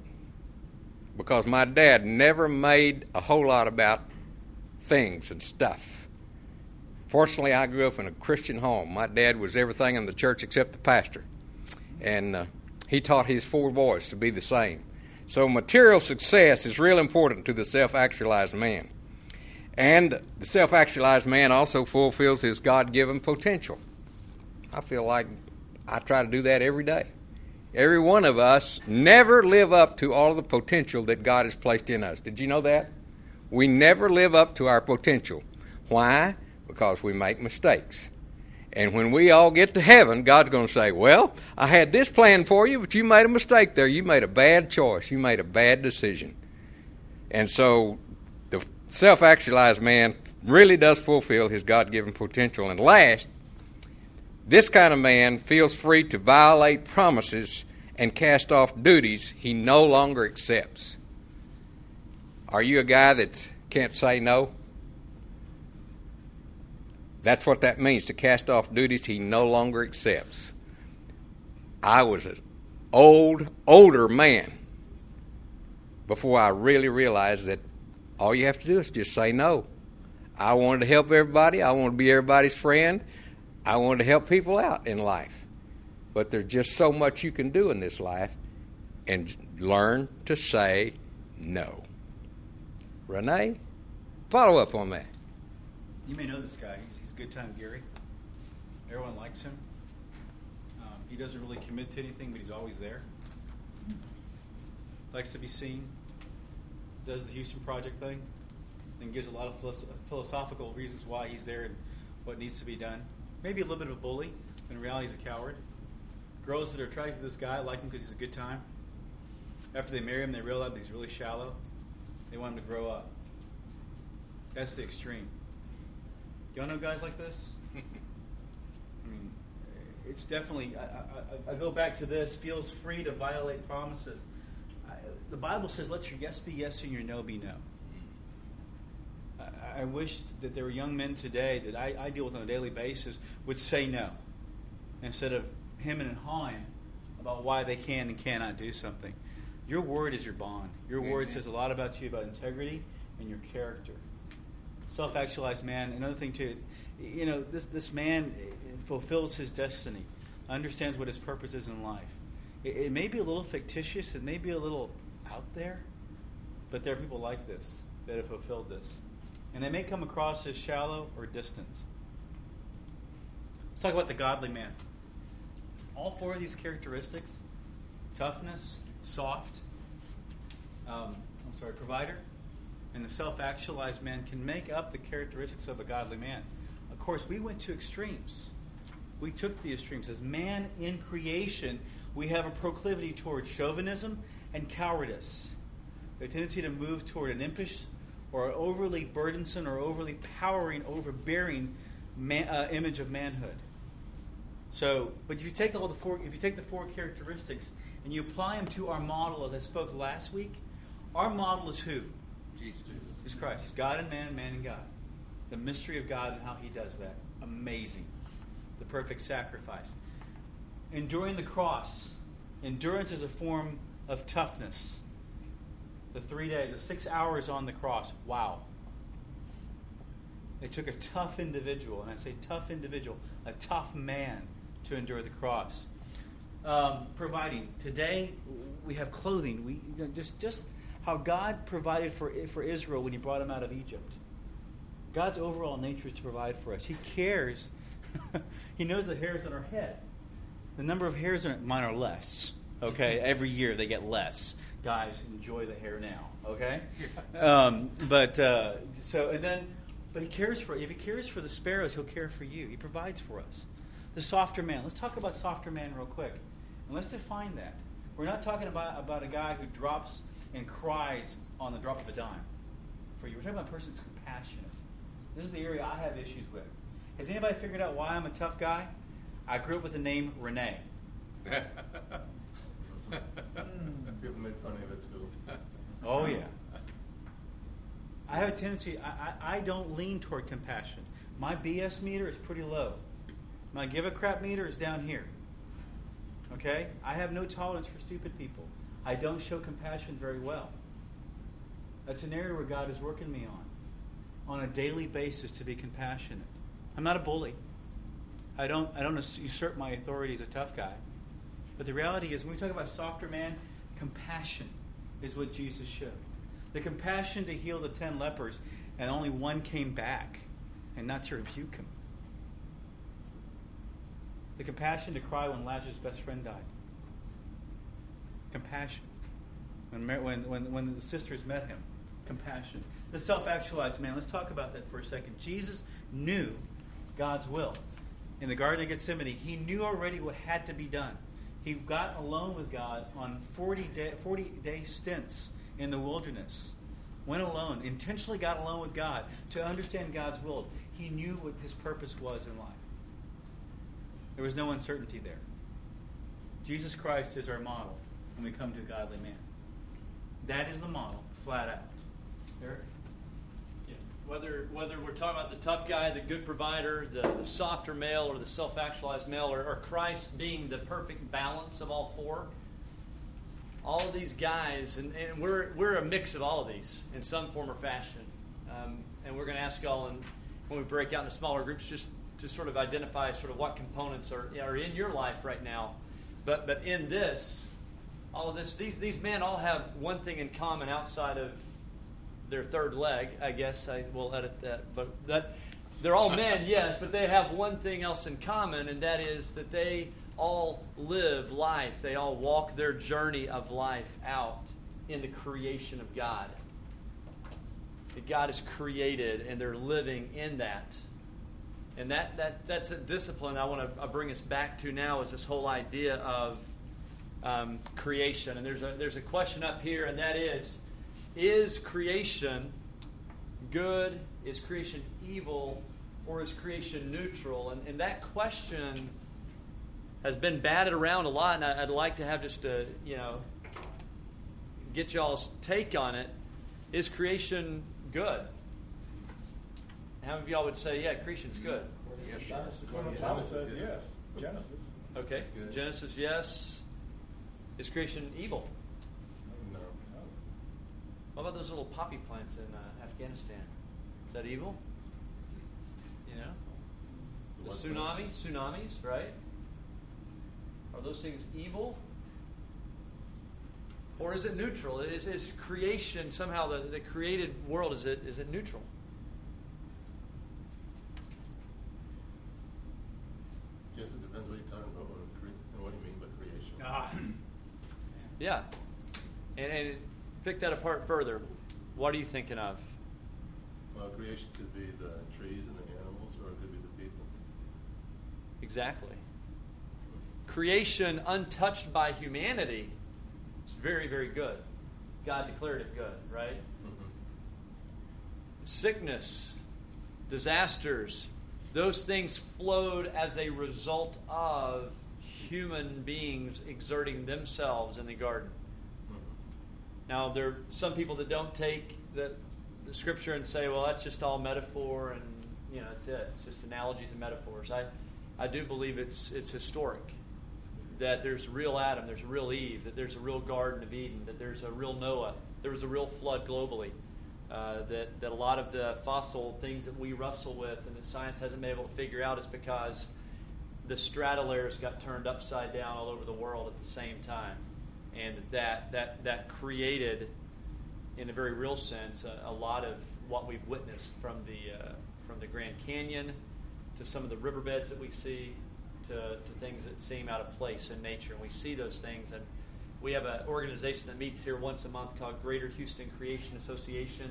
because my dad never made a whole lot about things and stuff. Fortunately, I grew up in a Christian home. My dad was everything in the church except the pastor. And uh, he taught his four boys to be the same. So, material success is real important to the self actualized man. And the self actualized man also fulfills his God given potential. I feel like I try to do that every day. Every one of us never live up to all the potential that God has placed in us. Did you know that? We never live up to our potential. Why? Because we make mistakes. And when we all get to heaven, God's going to say, Well, I had this plan for you, but you made a mistake there. You made a bad choice. You made a bad decision. And so the self actualized man really does fulfill his God given potential. And last, this kind of man feels free to violate promises and cast off duties he no longer accepts. Are you a guy that can't say no? That's what that means to cast off duties he no longer accepts. I was an old, older man before I really realized that all you have to do is just say no. I wanted to help everybody, I wanted to be everybody's friend, I want to help people out in life. But there's just so much you can do in this life and learn to say no. Renee, follow up on that. You may know this guy. He's, he's good time Gary. Everyone likes him. Um, He doesn't really commit to anything, but he's always there. Likes to be seen. Does the Houston Project thing. And gives a lot of philos- philosophical reasons why he's there and what needs to be done. Maybe a little bit of a bully. but In reality, he's a coward. Girls that are attracted to this guy like him because he's a good time. After they marry him, they realize he's really shallow. They want him to grow up. That's the extreme. Y'all know guys like this? I mean, it's definitely. I, I, I go back to this. Feels free to violate promises. I, the Bible says, "Let your yes be yes and your no be no." I, I wish that there were young men today that I, I deal with on a daily basis would say no instead of hemming and hawing about why they can and cannot do something. Your word is your bond. Your word Amen. says a lot about you, about integrity and your character. Self-actualized man. Another thing too, you know, this this man fulfills his destiny, understands what his purpose is in life. It, it may be a little fictitious. It may be a little out there, but there are people like this that have fulfilled this, and they may come across as shallow or distant. Let's talk about the godly man. All four of these characteristics toughness, soft, um, I'm sorry, provider, and the self actualized man can make up the characteristics of a godly man. Of course, we went to extremes. We took the extremes. As man in creation, we have a proclivity toward chauvinism and cowardice. The tendency to move toward an impish or overly burdensome or overly powering, overbearing man, uh, image of manhood. So, but if you take all the four, if you take the four characteristics and you apply them to our model, as I spoke last week, our model is who? Jesus. Is Christ. He's God and man, man and God. The mystery of God and how He does that. Amazing. The perfect sacrifice. Enduring the cross. Endurance is a form of toughness. The three days, the six hours on the cross. Wow. It took a tough individual, and I say tough individual, a tough man to endure the cross. Um, providing today, we have clothing. We you know, just just how God provided for for Israel when He brought them out of Egypt. God's overall nature is to provide for us. He cares. he knows the hairs on our head. The number of hairs on mine are less. Okay, every year they get less. Guys, enjoy the hair now. Okay, um, but uh, so and then, but he cares for. If he cares for the sparrows, he'll care for you. He provides for us. The softer man. Let's talk about softer man real quick, and let's define that. We're not talking about about a guy who drops and cries on the drop of a dime for you. We're talking about a person that's compassionate. This is the area I have issues with. Has anybody figured out why I'm a tough guy? I grew up with the name Renee. Mm. People made fun of it too. Oh yeah. I have a tendency. I, I, I don't lean toward compassion. My BS meter is pretty low. My give a crap meter is down here. Okay? I have no tolerance for stupid people. I don't show compassion very well. That's an area where God is working me on, on a daily basis to be compassionate. I'm not a bully. I don't, I don't usurp my authority as a tough guy. But the reality is, when we talk about softer man, compassion is what Jesus showed. The compassion to heal the ten lepers, and only one came back, and not to rebuke him. The compassion to cry when Lazarus' best friend died. Compassion. When, when, when, when the sisters met him. Compassion. The self actualized man. Let's talk about that for a second. Jesus knew God's will. In the Garden of Gethsemane, he knew already what had to be done. He got alone with God on 40 day, 40 day stints in the wilderness. Went alone, intentionally got alone with God to understand God's will. He knew what his purpose was in life. There was no uncertainty there. Jesus Christ is our model when we come to a godly man. That is the model, flat out. Eric? Whether whether we're talking about the tough guy, the good provider, the, the softer male, or the self-actualized male, or, or Christ being the perfect balance of all four, all of these guys, and, and we're we're a mix of all of these in some form or fashion. Um, and we're going to ask y'all, and when we break out into smaller groups, just to sort of identify sort of what components are are in your life right now. But but in this, all of this, these these men all have one thing in common outside of their third leg, I guess I will edit that. But that they're all men, yes, but they have one thing else in common, and that is that they all live life, they all walk their journey of life out in the creation of God. That God is created and they're living in that. And that, that that's a discipline I want to bring us back to now is this whole idea of um, creation. And there's a, there's a question up here, and that is Is creation good? Is creation evil? Or is creation neutral? And, and that question has been batted around a lot, and I, would like to have just a, you know, get y'all's take on it. Is creation good? How many of y'all would say, yeah, creation's mm-hmm. good? Yes, Genesis, Genesis says Genesis, yes. yes. Genesis. Okay. Genesis, yes. Is creation evil? What about those little poppy plants in uh, Afghanistan? Is that evil? You know? The tsunami, tsunamis, right? Are those things evil? Or is it neutral? Is, is creation somehow the, the created world is it is it neutral? Guess it depends what you're talking about when cre- and what you mean by creation. Ah, Yeah. And, and pick that apart further. What are you thinking of? Well, creation could be the trees and the animals, or it could be the people. Exactly. Creation untouched by humanity is very, very good. God declared it good, right? Mhm. Sickness, disasters, those things flowed as a result of human beings exerting themselves in the garden. Now, there are some people that don't take the, the scripture and say, well, that's just all metaphor and, you know, that's it. It's just analogies and metaphors. I, I do believe it's, it's historic. That there's a real Adam, there's a real Eve, that there's a real Garden of Eden, that there's a real Noah, there was a real flood globally. Uh, that, that a lot of the fossil things that we wrestle with and that science hasn't been able to figure out is because the strata layers got turned upside down all over the world at the same time, and that that that created, in a very real sense, a, a lot of what we've witnessed from the uh, from the Grand Canyon to some of the riverbeds that we see to, to things that seem out of place in nature, and we see those things and. We have an organization that meets here once a month called Greater Houston Creation Association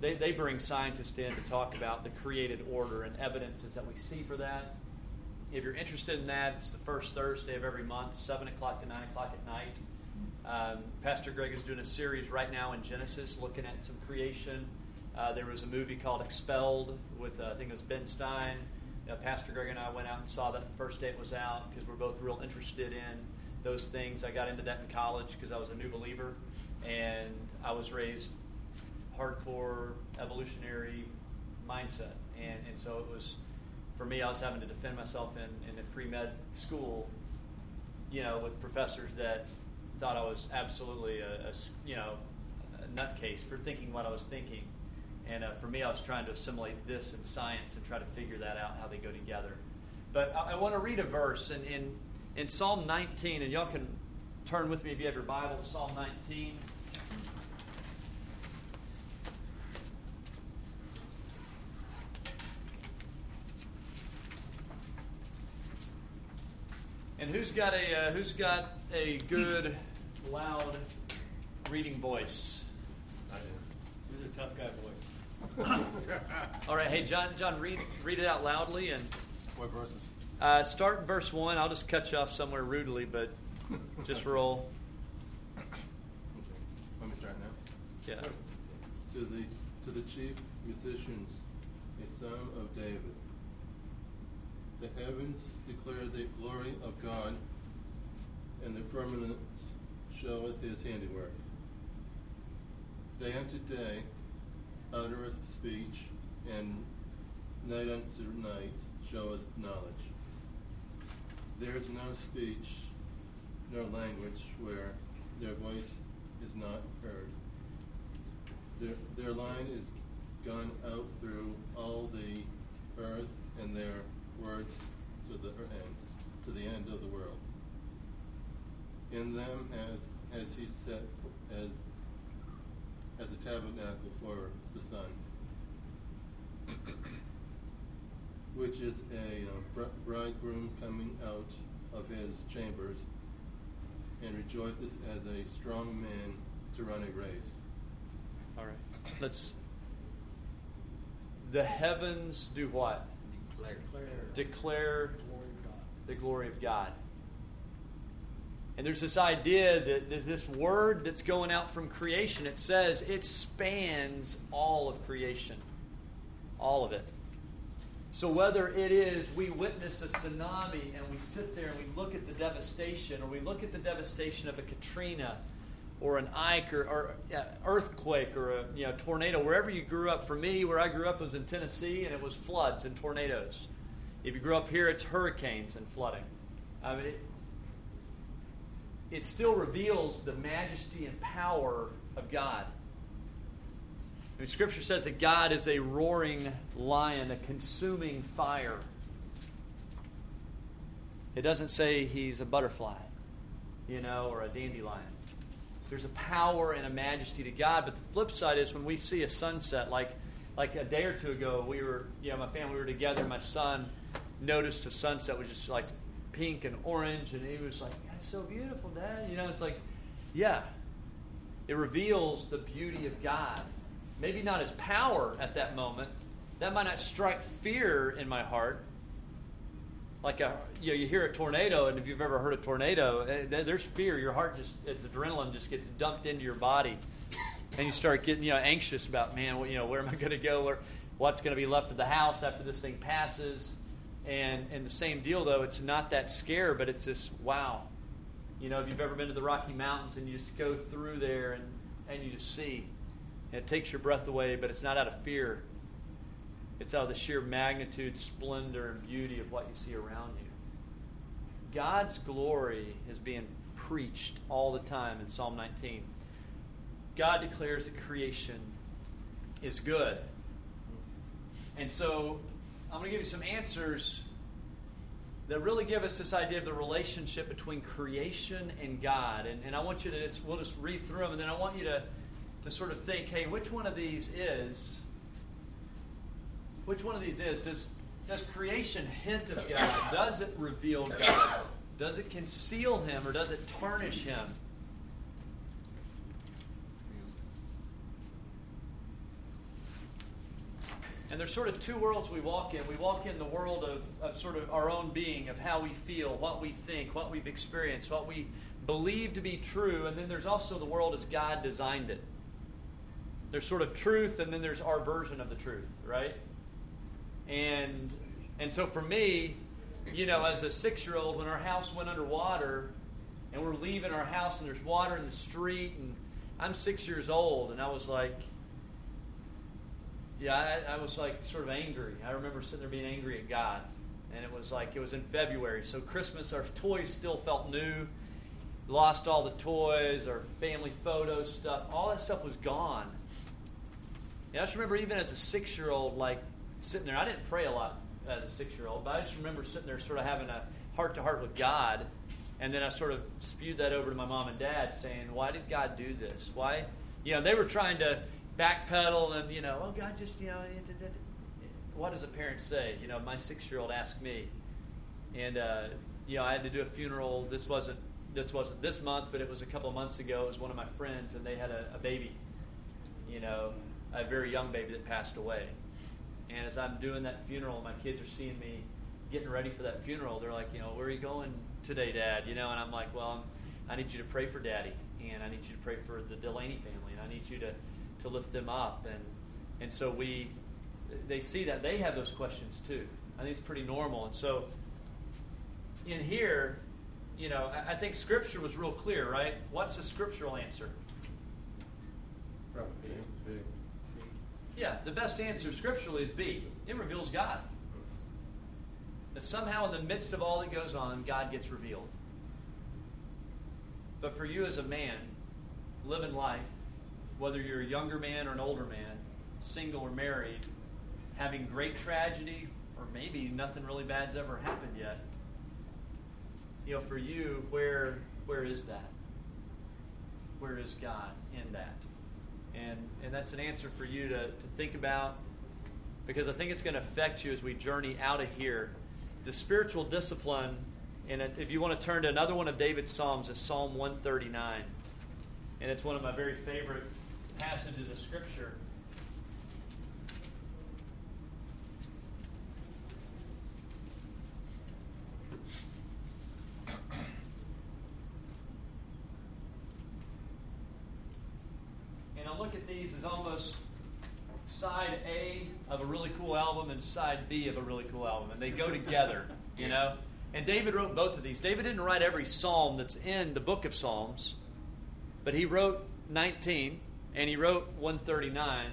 they, they bring scientists in to talk about the created order and evidences that we see for that. If you're interested in that, it's the first Thursday of every month, 7 o'clock to 9 o'clock at night. Um, Pastor Greg is doing a series right now in Genesis looking at some creation. Uh, there was a movie called Expelled with, uh, I think it was Ben Stein. Uh, Pastor Greg and I went out and saw that the first day it was out because we're both real interested in those things. I got into that in college because I was a new believer and I was raised hardcore evolutionary mindset. And, and so it was, for me, I was having to defend myself in, in a pre med school, you know, with professors that thought I was absolutely a you know, a nutcase for thinking what I was thinking. And uh, for me, I was trying to assimilate this and science and try to figure that out, how they go together. But I, I want to read a verse in, in, in Psalm 19, and y'all can turn with me if you have your Bible to Psalm 19. And who's got a uh, who's got a good loud reading voice? I do. Who's a tough guy voice? All right, hey John, John, read read it out loudly and What verses? uh, start in verse one. I'll just cut you off somewhere rudely, but just roll. Okay. Let me start now. Yeah. To the to the chief musicians, a son of David. The heavens declare the glory of God, and the firmament showeth his handiwork. Day unto day uttereth speech, and night unto night showeth knowledge. There is no speech nor language where their voice is not heard. Their, their line is gone out through all the earth, and their words to the end, to the end of the world. In them has, has he set as, as a tabernacle for the sun, which is a uh, bri- bridegroom coming out of his chambers, and rejoices as a strong man to run a race. All right. Let's. The heavens do what? Declare. Declare the glory of God. And there's this idea that there's this word that's going out from creation. It says it spans all of creation, all of it. So whether it is we witness a tsunami and we sit there and we look at the devastation, or we look at the devastation of a Katrina, or an Ike, or, or uh, earthquake, or a you know, tornado, wherever you grew up. For me, where I grew up was in Tennessee, and it was floods and tornadoes. If you grew up here, it's hurricanes and flooding. I mean, it, it still reveals the majesty and power of God. I mean, Scripture says that God is a roaring lion, a consuming fire. It doesn't say he's a butterfly, you know, or a dandelion. There's a power and a majesty to God, but the flip side is when we see a sunset, like like a day or two ago, we were, you know, my family we were together. My son noticed the sunset was just like pink and orange, and he was like, "That's so beautiful, Dad." You know, it's like, yeah, it reveals the beauty of God. Maybe not His power at that moment. That might not strike fear in my heart. Like a, you know, you hear a tornado, and if you've ever heard a tornado, eh, there's fear. Your heart just, it's adrenaline just gets dumped into your body, and you start getting, you know, anxious about, man, you know, where am I going to go? Where, what's going to be left of the house after this thing passes? And and the same deal though, it's not that scare, but it's this wow. You know, if you've ever been to the Rocky Mountains and you just go through there and, and you just see, and it takes your breath away, but it's not out of fear. It's out of the sheer magnitude, splendor, and beauty of what you see around you. God's glory is being preached all the time in Psalm 19. God declares that creation is good. And so I'm going to give you some answers that really give us this idea of the relationship between creation and God. And, and I want you to, we'll just read through them, and then I want you to, to sort of think, hey, which one of these is, which one of these is? Does, does creation hint of God? Does it reveal God? Does it conceal Him, or does it tarnish Him? And there's sort of two worlds we walk in. We walk in the world of, of sort of our own being, of how we feel, what we think, what we've experienced, what we believe to be true. And then there's also the world as God designed it. There's sort of truth, and then there's our version of the truth, right? And and so for me, you know, as a six year old, when our house went underwater and we're leaving our house and there's water in the street, and I'm six years old, and I was like, yeah, I, I, was like sort of angry. I remember sitting there being angry at God. And it was like, it was in February. So Christmas, our toys still felt new. Lost all the toys, our family photos, stuff. All that stuff was gone. And I just remember, even as a six year old, like sitting there, I didn't pray a lot as a six year old, but I just remember sitting there sort of having a heart to heart with God. And then I sort of spewed that over to my mom and dad, saying, Why did God do this? Why? You know, they were trying to backpedal and you know, oh God, just you know, what does a parent say? You know, my six-year-old asked me, and uh, you know, I had to do a funeral. This wasn't this wasn't this month, but it was a couple of months ago. It was one of my friends, and they had a, a baby. You know, a very young baby that passed away. And as I'm doing that funeral, my kids are seeing me getting ready for that funeral. They're like, you know, where are you going today, Dad? You know, and I'm like, well, I'm, I need you to pray for Daddy, and I need you to pray for the Delaney family, and I need you to to lift them up. And, and so we, they see that. They have those questions too. I think it's pretty normal. And so in here, you know, I, I think Scripture was real clear, right? What's the scriptural answer? Probably. Yeah, the best answer scripturally is B. It reveals God. That somehow in the midst of all that goes on, God gets revealed. But for you as a man, living life, whether you're a younger man or an older man, single or married, having great tragedy, or maybe nothing really bad's ever happened yet. You know, for you, where where is that? Where is God in that? And and that's an answer for you to, to think about because I think it's going to affect you as we journey out of here. The spiritual discipline And if you want to turn to another one of David's Psalms, is Psalm 139. And it's one of my very favorite passages of Scripture. And I look at these as almost side A of a really cool album and side B of a really cool album. And they go together, you know? And David wrote both of these. David didn't write every psalm that's in the book of Psalms, but he wrote 19 and he wrote 139.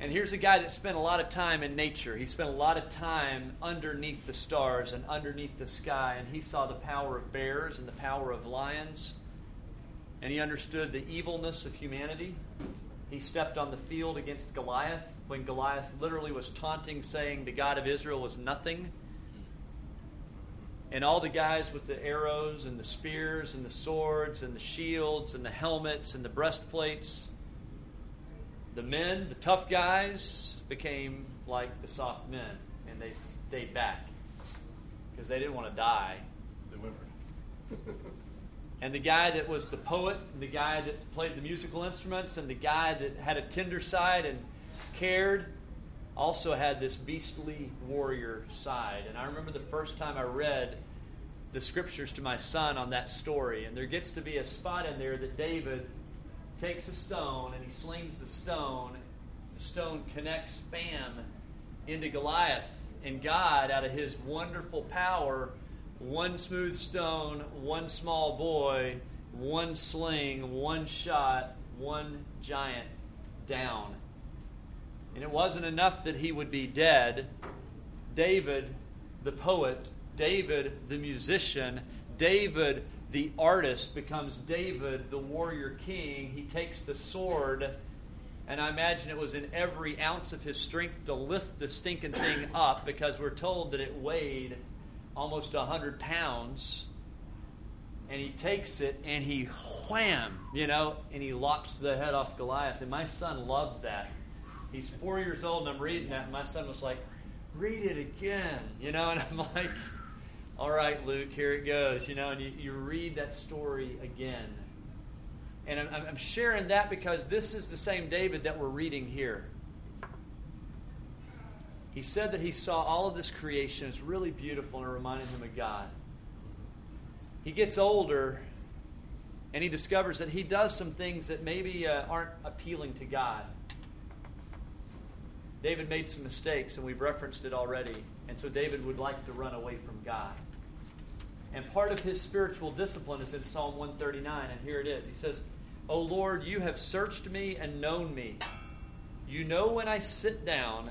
And here's a guy that spent a lot of time in nature. He spent a lot of time underneath the stars and underneath the sky, and he saw the power of bears and the power of lions. And he understood the evilness of humanity. He stepped on the field against Goliath when Goliath literally was taunting, saying the God of Israel was nothing. And all the guys with the arrows and the spears and the swords and the shields and the helmets and the breastplates, the men, the tough guys, became like the soft men and they stayed back because they didn't want to die. They whimpered. And the guy that was the poet, and the guy that played the musical instruments, and the guy that had a tender side and cared, also had this beastly warrior side. And I remember the first time I read the scriptures to my son on that story, and there gets to be a spot in there that David takes a stone and he slings the stone. The stone connects bam into Goliath, and God, out of his wonderful power, one smooth stone, one small boy, one sling, one shot, one giant down. And it wasn't enough that he would be dead. David, the poet, David, the musician, David, the artist, becomes David, the warrior king. He takes the sword, and I imagine it was in every ounce of his strength to lift the stinking thing up because we're told that it weighed almost 100 pounds. And he takes it and he wham, you know, and he lops the head off Goliath. And my son loved that. He's four years old and I'm reading that, and my son was like, read it again, you know, and I'm like, all right, Luke, here it goes, you know, and you, you read that story again. And I'm, I'm sharing that because this is the same David that we're reading here. He said that he saw all of this creation as really beautiful and it reminded him of God. He gets older and he discovers that he does some things that maybe uh, aren't appealing to God. David made some mistakes, and we've referenced it already. And so David would like to run away from God. And part of his spiritual discipline is in Psalm 139, and here it is. He says, O Lord, you have searched me and known me. You know when I sit down,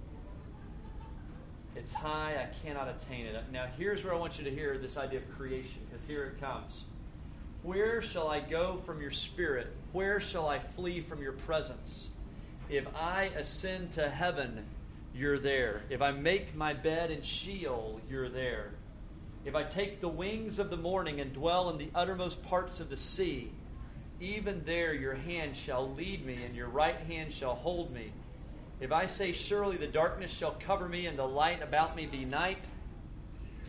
It's high, I cannot attain it. Now, here's where I want you to hear this idea of creation, because here it comes. Where shall I go from your spirit? Where shall I flee from your presence? If I ascend to heaven, you're there. If I make my bed in Sheol, you're there. If I take the wings of the morning and dwell in the uttermost parts of the sea, even there your hand shall lead me, and your right hand shall hold me. If I say, Surely the darkness shall cover me, and the light about me be night,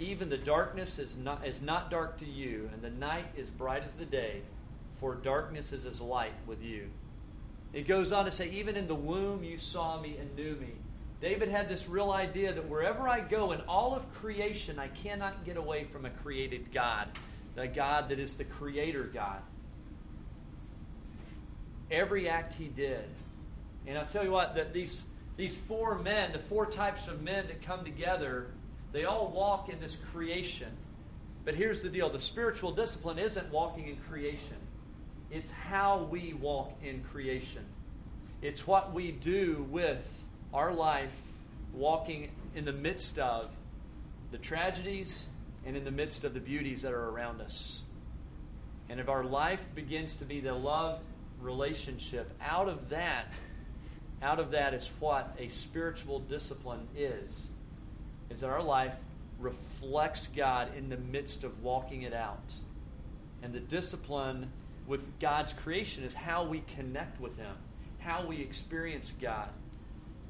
even the darkness is not, is not dark to you, and the night is bright as the day, for darkness is as light with you. It goes on to say, Even in the womb you saw me and knew me. David had this real idea that wherever I go in all of creation, I cannot get away from a created God, the God that is the creator God. Every act he did. And I'll tell you what, that these, these four men, the four types of men that come together, they all walk in this creation. But here's the deal the spiritual discipline isn't walking in creation, it's how we walk in creation. It's what we do with our life walking in the midst of the tragedies and in the midst of the beauties that are around us. And if our life begins to be the love relationship, out of that, out of that is what a spiritual discipline is. Is that our life reflects God in the midst of walking it out. And the discipline with God's creation is how we connect with Him, how we experience God.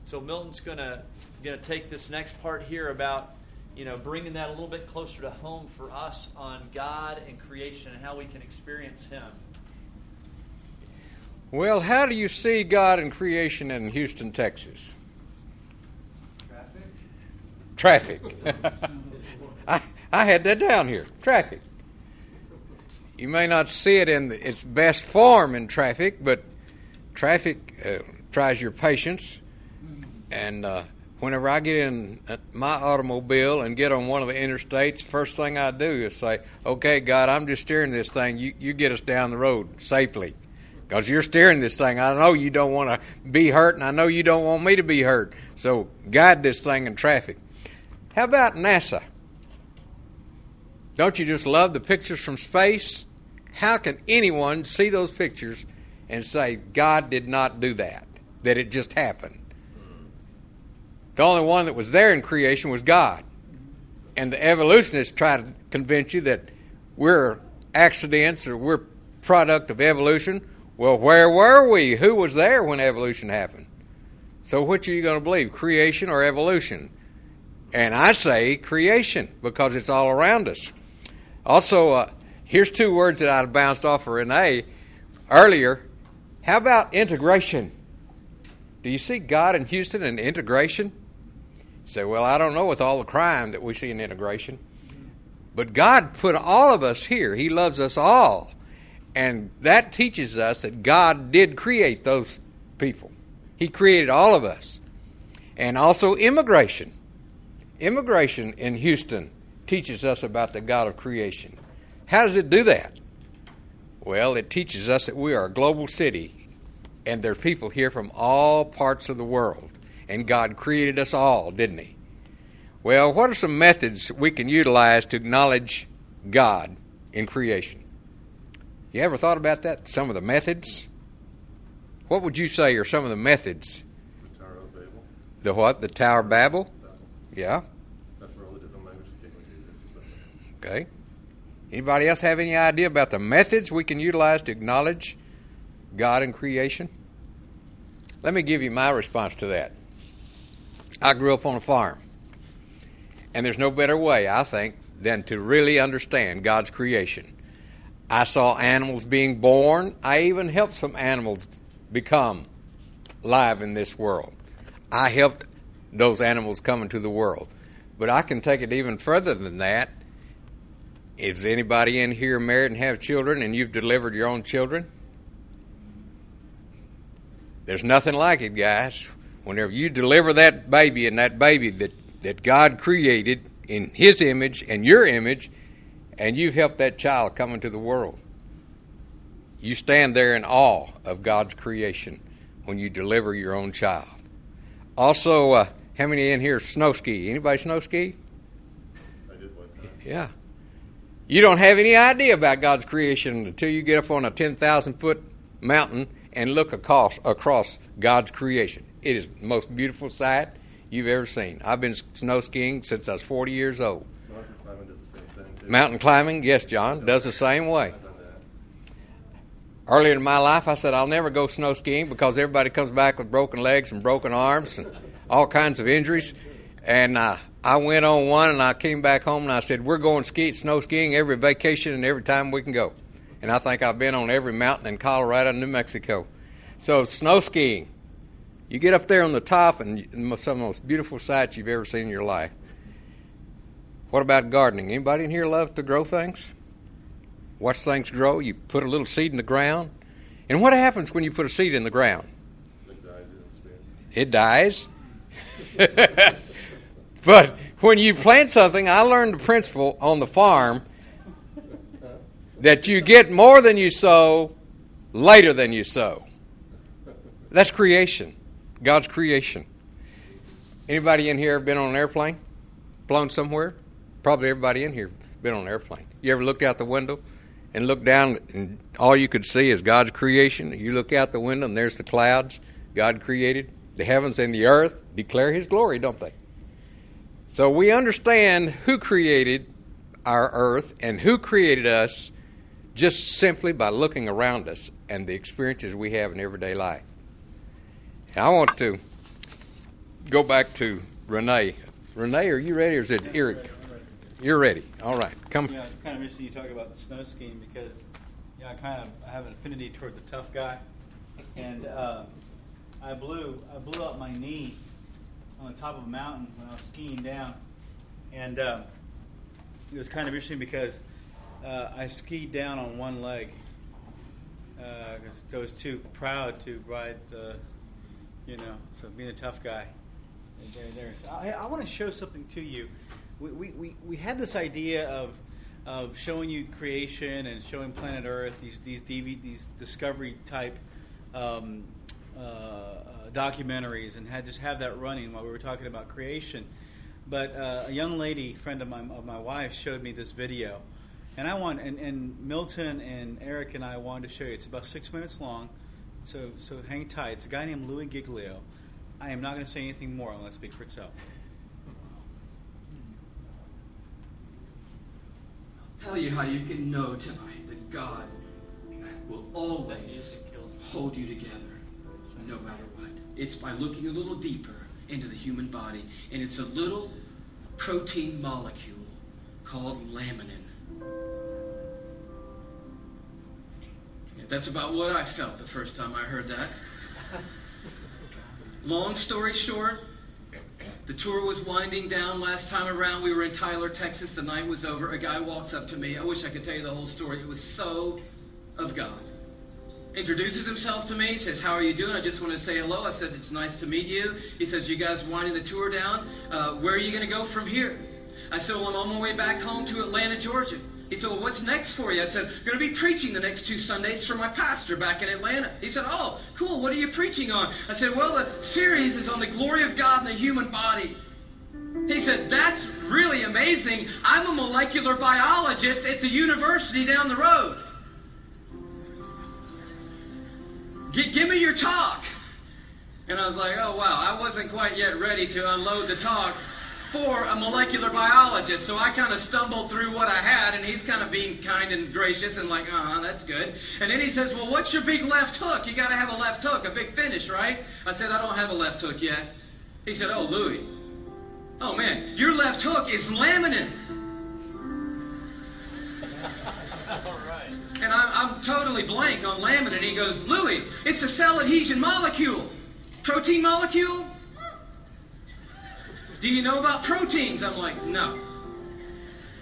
So Milton's gonna gonna take this next part here about you know bringing that a little bit closer to home for us on God and creation and how we can experience Him. Well, how do you see God in creation in Houston, Texas? Traffic. Traffic. I, I had that down here. Traffic. You may not see it in the, its best form in traffic, but traffic uh, tries your patience. And uh, whenever I get in uh, my automobile and get on one of the interstates, first thing I do is say, "Okay, God, I'm just steering this thing. You you get us down the road safely." Because you're steering this thing. I know you don't want to be hurt, and I know you don't want me to be hurt. So guide this thing in traffic. How about NASA? Don't you just love the pictures from space? How can anyone see those pictures and say God did not do that? That it just happened? The only one that was there in creation was God. And the evolutionists try to convince you that we're accidents or we're product of evolution. Well, where were we? Who was there when evolution happened? So which are you going to believe, creation or evolution? And I say creation because it's all around us. Also, uh, here's two words that I bounced off of Renee earlier. How about integration? Do you see God in Houston and integration? You say, well, I don't know with all the crime that we see in integration. But God put all of us here. He loves us all. And that teaches us that God did create those people. He created all of us. And also immigration. Immigration in Houston teaches us about the God of creation. How does it do that? Well, it teaches us that we are a global city and there are people here from all parts of the world. And God created us all, didn't He? Well, what are some methods we can utilize to acknowledge God in creation? You ever thought about that? Some of the methods? What would you say are some of the methods? The Tower of Babel. The what? The Tower of Babel? Babel. Yeah. That's where all the different languages came into. Okay. Anybody else have any idea about the methods we can utilize to acknowledge God in creation? Let me give you my response to that. I grew up on a farm. And there's no better way, I think, than to really understand God's creation. I saw animals being born. I even helped some animals become live in this world. I helped those animals come into the world. But I can take it even further than that. Is anybody in here married and have children and you've delivered your own children? There's nothing like it, guys. Whenever you deliver that baby and that baby that, that God created in His image and your image, and you've helped that child come into the world, you stand there in awe of God's creation when you deliver your own child. Also, uh, how many in here snow ski? Anybody snow ski? I did one time. Yeah. You don't have any idea about God's creation until you get up on a 10,000 foot mountain and look across, across God's creation. It is the most beautiful sight you've ever seen. I've been snow skiing since I was 40 years old. Mountain climbing does the same thing too. Mountain climbing, yes, John, does the same way. Earlier in my life, I said I'll never go snow skiing because everybody comes back with broken legs and broken arms and all kinds of injuries. And uh, I went on one and I came back home and I said, We're going ski, snow skiing every vacation and every time we can go. And I think I've been on every mountain in Colorado and New Mexico. So, snow skiing. You get up there on the top and some of the most beautiful sights you've ever seen in your life. What about gardening? Anybody in here love to grow things? Watch things grow. You put a little seed in the ground. And what happens when you put a seed in the ground? It dies. It dies. but when you plant something, I learned the principle on the farm that you get more than you sow later than you sow. That's creation. God's creation. Anybody in here been on an airplane? Flown somewhere? Probably everybody in here been on an airplane. You ever looked out the window and look down, and all you could see is God's creation. You look out the window, and there's the clouds God created. The heavens and the earth declare His glory, don't they? So we understand who created our earth and who created us just simply by looking around us and the experiences we have in everyday life. And I want to go back to Renee. Renee, are you ready or is it Eric? You're ready. All right. Come. Yeah, it's kind of interesting you talk about the snow skiing because, you know, I kind of I have an affinity toward the tough guy, and uh, I blew I blew up my knee on the top of a mountain when I was skiing down, and uh, it was kind of interesting because uh, I skied down on one leg because I was too proud to ride the, you know, so being a tough guy. There, there's. I, I want to show something to you. We, we, we, had this idea of of showing you creation and showing planet Earth, these these DV, these discovery type um, uh, documentaries, and had just have that running while we were talking about creation. But uh, a young lady, friend of my of my wife, showed me this video, and I want and, and Milton and Eric and I wanted to show you. It's about six minutes long, so so hang tight. It's a guy named Louis Giglio. I am not going to say anything more unless it speaks for itself. Tell you how you can know tonight that God will always hold you together, no matter what. It's by looking a little deeper into the human body, and it's a little protein molecule called laminin. Yeah, that's about what I felt the first time I heard that. Long story short, the tour was winding down last time around. We were in Tyler, Texas. The night was over. A guy walks up to me. I wish I could tell you the whole story. It was so of God. Introduces himself to me, says, How are you doing? I just want to say hello. I said, It's nice to meet you. He says, You guys winding the tour down? Uh, where are you going to go from here? I said, Well, I'm on my way back home to Atlanta, Georgia. He said, Well, what's next for you? I said, I'm going to be preaching the next two Sundays for my pastor back in Atlanta. He said, Oh, cool. What are you preaching on? I said, Well, the series is on the glory of God in the human body. He said, That's really amazing. I'm a molecular biologist at the university down the road. G- give me your talk. And I was like, Oh, wow. I wasn't quite yet ready to unload the talk for a molecular biologist. So I kind of stumbled through what I had, and he's kind of being kind and gracious and like, uh huh, that's good. And then he says, Well, what's your big left hook? You got to have a left hook, a big finish, right? I said, I don't have a left hook yet. He said, Oh, Louis. Oh, man, your left hook is laminin. All right. And I'm, I'm totally blank on laminin. He goes, Louis, it's a cell adhesion molecule. Protein molecule? Do you know about proteins? I'm like, no.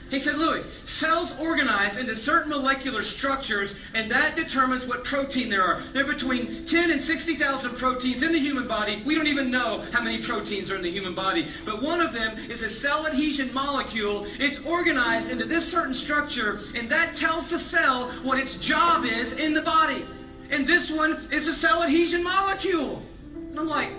He said, Louis, cells organize into certain molecular structures, and that determines what protein there are. There are between 10 and 60,000 proteins in the human body. We don't even know how many proteins are in the human body. But one of them is a cell adhesion molecule. It's organized into this certain structure, and that tells the cell what its job is in the body. And this one is a cell adhesion molecule. And I'm like,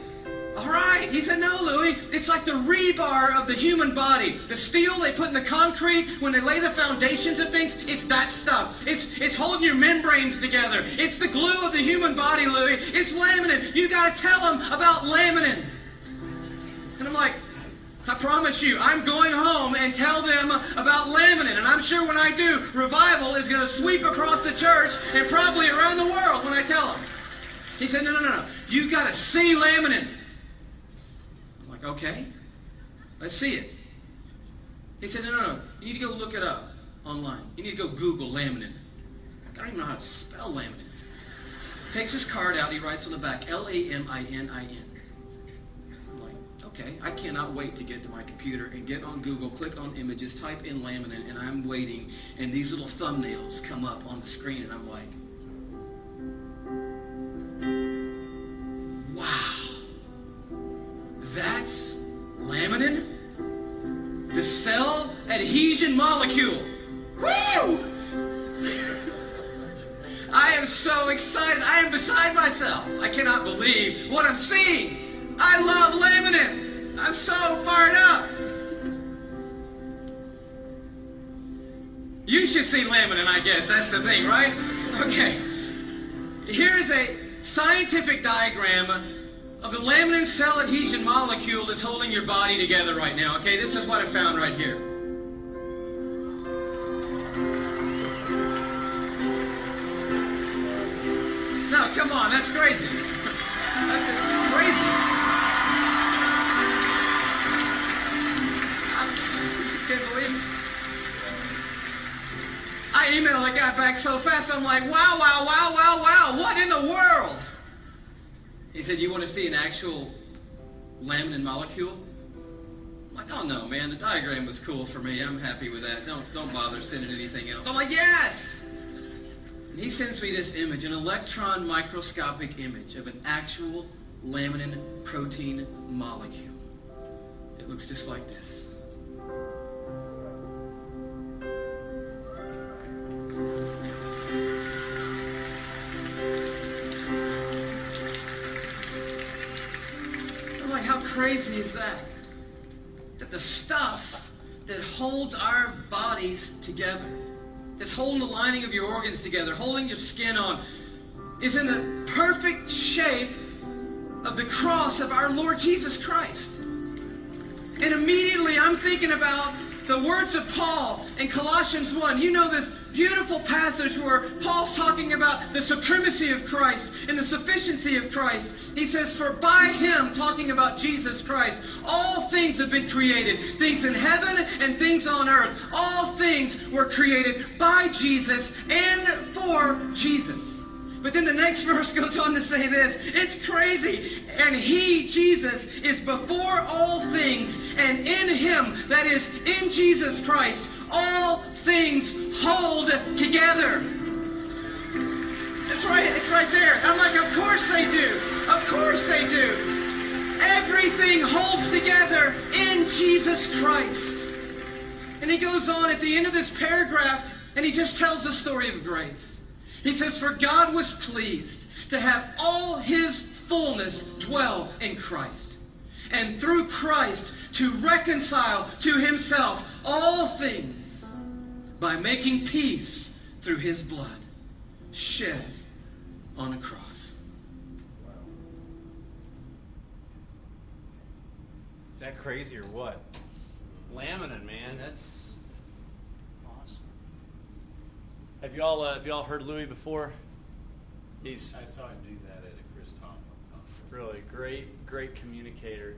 all right. He said, no, Louis. It's like the rebar of the human body. The steel they put in the concrete when they lay the foundations of things, it's that stuff. It's, it's holding your membranes together. It's the glue of the human body, Louis. It's laminin. You got to tell them about laminin. And I'm like, I promise you, I'm going home and tell them about laminin. And I'm sure when I do, revival is going to sweep across the church and probably around the world when I tell them. He said, no, no, no, no. You got to see laminin. Like, okay, let's see it. He said, no, no, no. You need to go look it up online. You need to go Google laminin. I don't even know how to spell laminin. Takes his card out. He writes on the back, L-A-M-I-N-I-N. I'm like, okay, I cannot wait to get to my computer and get on Google, click on images, type in laminin, and I'm waiting, and these little thumbnails come up on the screen, and I'm like, wow, that's laminin? The cell adhesion molecule. Woo! I am so excited. I am beside myself. I cannot believe what I'm seeing. I love laminin. I'm so fired up. You should see laminin, I guess. That's the thing, right? Okay. Here is a scientific diagram of the laminin cell adhesion molecule that's holding your body together right now. Okay, this is what I found right here. No, come on, that's crazy. That's just crazy. I just can't believe it. I emailed the guy back so fast, I'm like, wow, wow, wow, wow, wow, what in the world? He said, you want to see an actual laminin molecule? I'm like, oh no, man, the diagram was cool for me. I'm happy with that. Don't, don't bother sending anything else. I'm like, yes! And he sends me this image, an electron microscopic image of an actual laminin protein molecule. It looks just like this. Crazy is that? That the stuff that holds our bodies together, that's holding the lining of your organs together, holding your skin on, is in the perfect shape of the cross of our Lord Jesus Christ. And immediately I'm thinking about the words of Paul in Colossians 1. You know this beautiful passage where Paul's talking about the supremacy of Christ and the sufficiency of Christ. He says, For by him, talking about Jesus Christ, all things have been created things in heaven and things on earth. All things were created by Jesus and for Jesus. But then the next verse goes on to say this it's crazy. And he, Jesus, is before all things, and in him, that is, in Jesus Christ, all things hold together. It's right, it's right there. I'm like, of course they do. Of course they do. Everything holds together in Jesus Christ. And he goes on at the end of this paragraph, and he just tells the story of grace. He says, For God was pleased to have all his fullness dwell in Christ, and through Christ to reconcile to himself all things by making peace through his blood shed on a cross. Is that crazy or what? Laminin, man, that's awesome. Have y'all uh, have y'all heard Louis before? He's I saw him do that at a Chris Tomlin concert. really great, great communicator.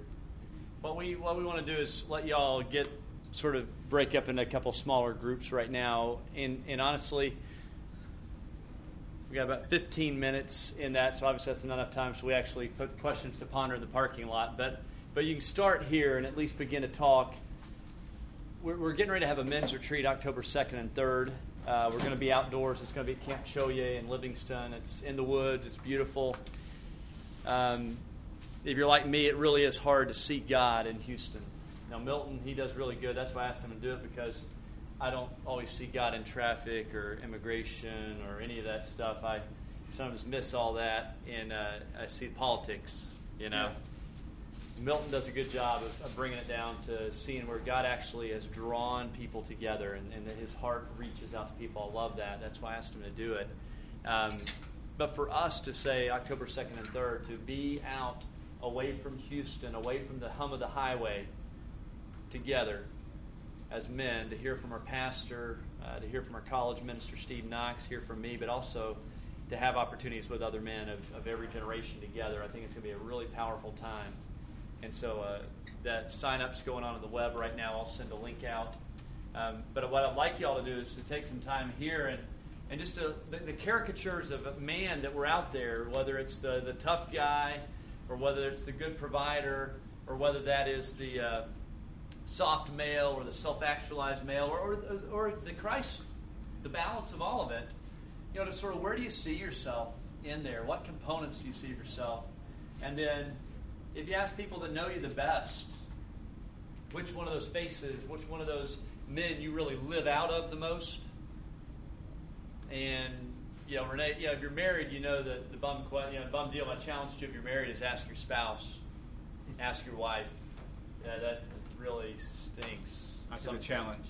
What we what we want to do is let y'all get sort of break up into a couple smaller groups right now, and and honestly, we got about 15 minutes in that, so obviously that's not enough time. So we actually put questions to ponder in the parking lot, but but you can start here and at least begin to talk. We're, we're getting ready to have a men's retreat October 2nd and 3rd. Uh, we're going to be outdoors. It's going to be at Camp Cho-Yeh in Livingston. It's in the woods. It's beautiful. Um, if you're like me, it really is hard to seek God in Houston. Now, Milton, he does really good. That's why I asked him to do it because I don't always see God in traffic or immigration or any of that stuff. I sometimes miss all that, and uh, I see politics, you know. Milton does a good job of, of bringing it down to seeing where God actually has drawn people together and, and that his heart reaches out to people. I love that. That's why I asked him to do it. Um, but for us to say October 2nd and 3rd, to be out away from Houston, away from the hum of the highway, together as men, to hear from our pastor, uh, to hear from our college minister, Steve Knox, hear from me, but also to have opportunities with other men of, of every generation together. I think it's going to be a really powerful time. And so uh, that sign up's going on on the web right now. I'll send a link out. Um, but what I'd like y'all to do is to take some time here and, and just to, the, the caricatures of a man that were out there, whether it's the, the tough guy or whether it's the good provider or whether that is the uh, soft male or the self-actualized male or, or, or the Christ, the balance of all of it, you know, to sort of where do you see yourself in there? What components do you see of yourself? And then if you ask people that know you the best, which one of those faces, which one of those men you really live out of the most? And you know, Renee, you know, if you're married, you know that the bum, you know, bum deal. My challenge to you if you're married is ask your spouse, ask your wife. Yeah, that really stinks. The sometimes. challenge.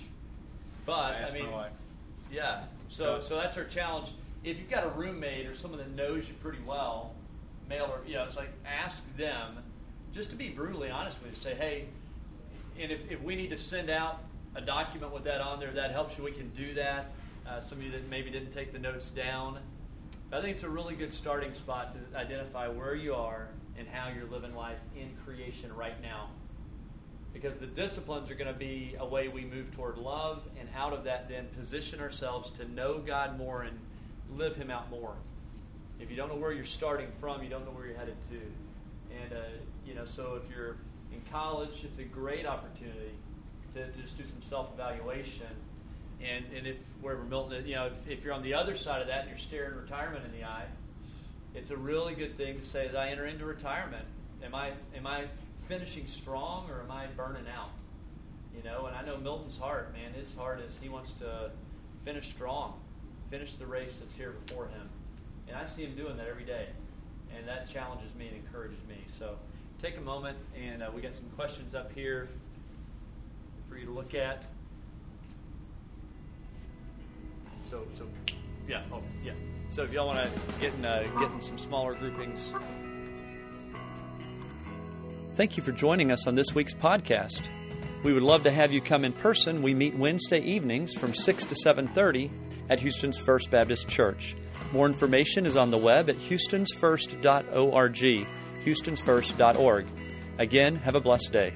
But I I, mean. Yeah. So so that's our challenge. If you've got a roommate or someone that knows you pretty well, male or you know, it's like ask them just to be brutally honest with you. Say, hey, and if, if we need to send out a document with that on there that helps you, we can do that. Uh, some of you that maybe didn't take the notes down. But I think it's a really good starting spot to identify where you are and how you're living life in creation right now because the disciplines are going to be a way we move toward love, and out of that, then position ourselves to know God more and live Him out more. If you don't know where you're starting from, you don't know where you're headed to. And, uh, you know, so if you're in college, it's a great opportunity to, to just do some self evaluation. And, and if, wherever Milton, you know, if, if you're on the other side of that and you're staring retirement in the eye, it's a really good thing to say, as I enter into retirement, am I, am I finishing strong or am I burning out? You know, and I know Milton's heart, man, his heart is he wants to finish strong, finish the race that's here before him. And I see him doing that every day. And that challenges me and encourages me. So take a moment, and uh, we got some questions up here for you to look at. So, so yeah, oh, yeah. So if y'all want to get in, uh, get in some smaller groupings. Thank you for joining us on this week's podcast. We would love to have you come in person. We meet Wednesday evenings from 6 to 7:30 at Houston's First Baptist Church. More information is on the web at houstonsfirst.org, houstonsfirst.org. Again, have a blessed day.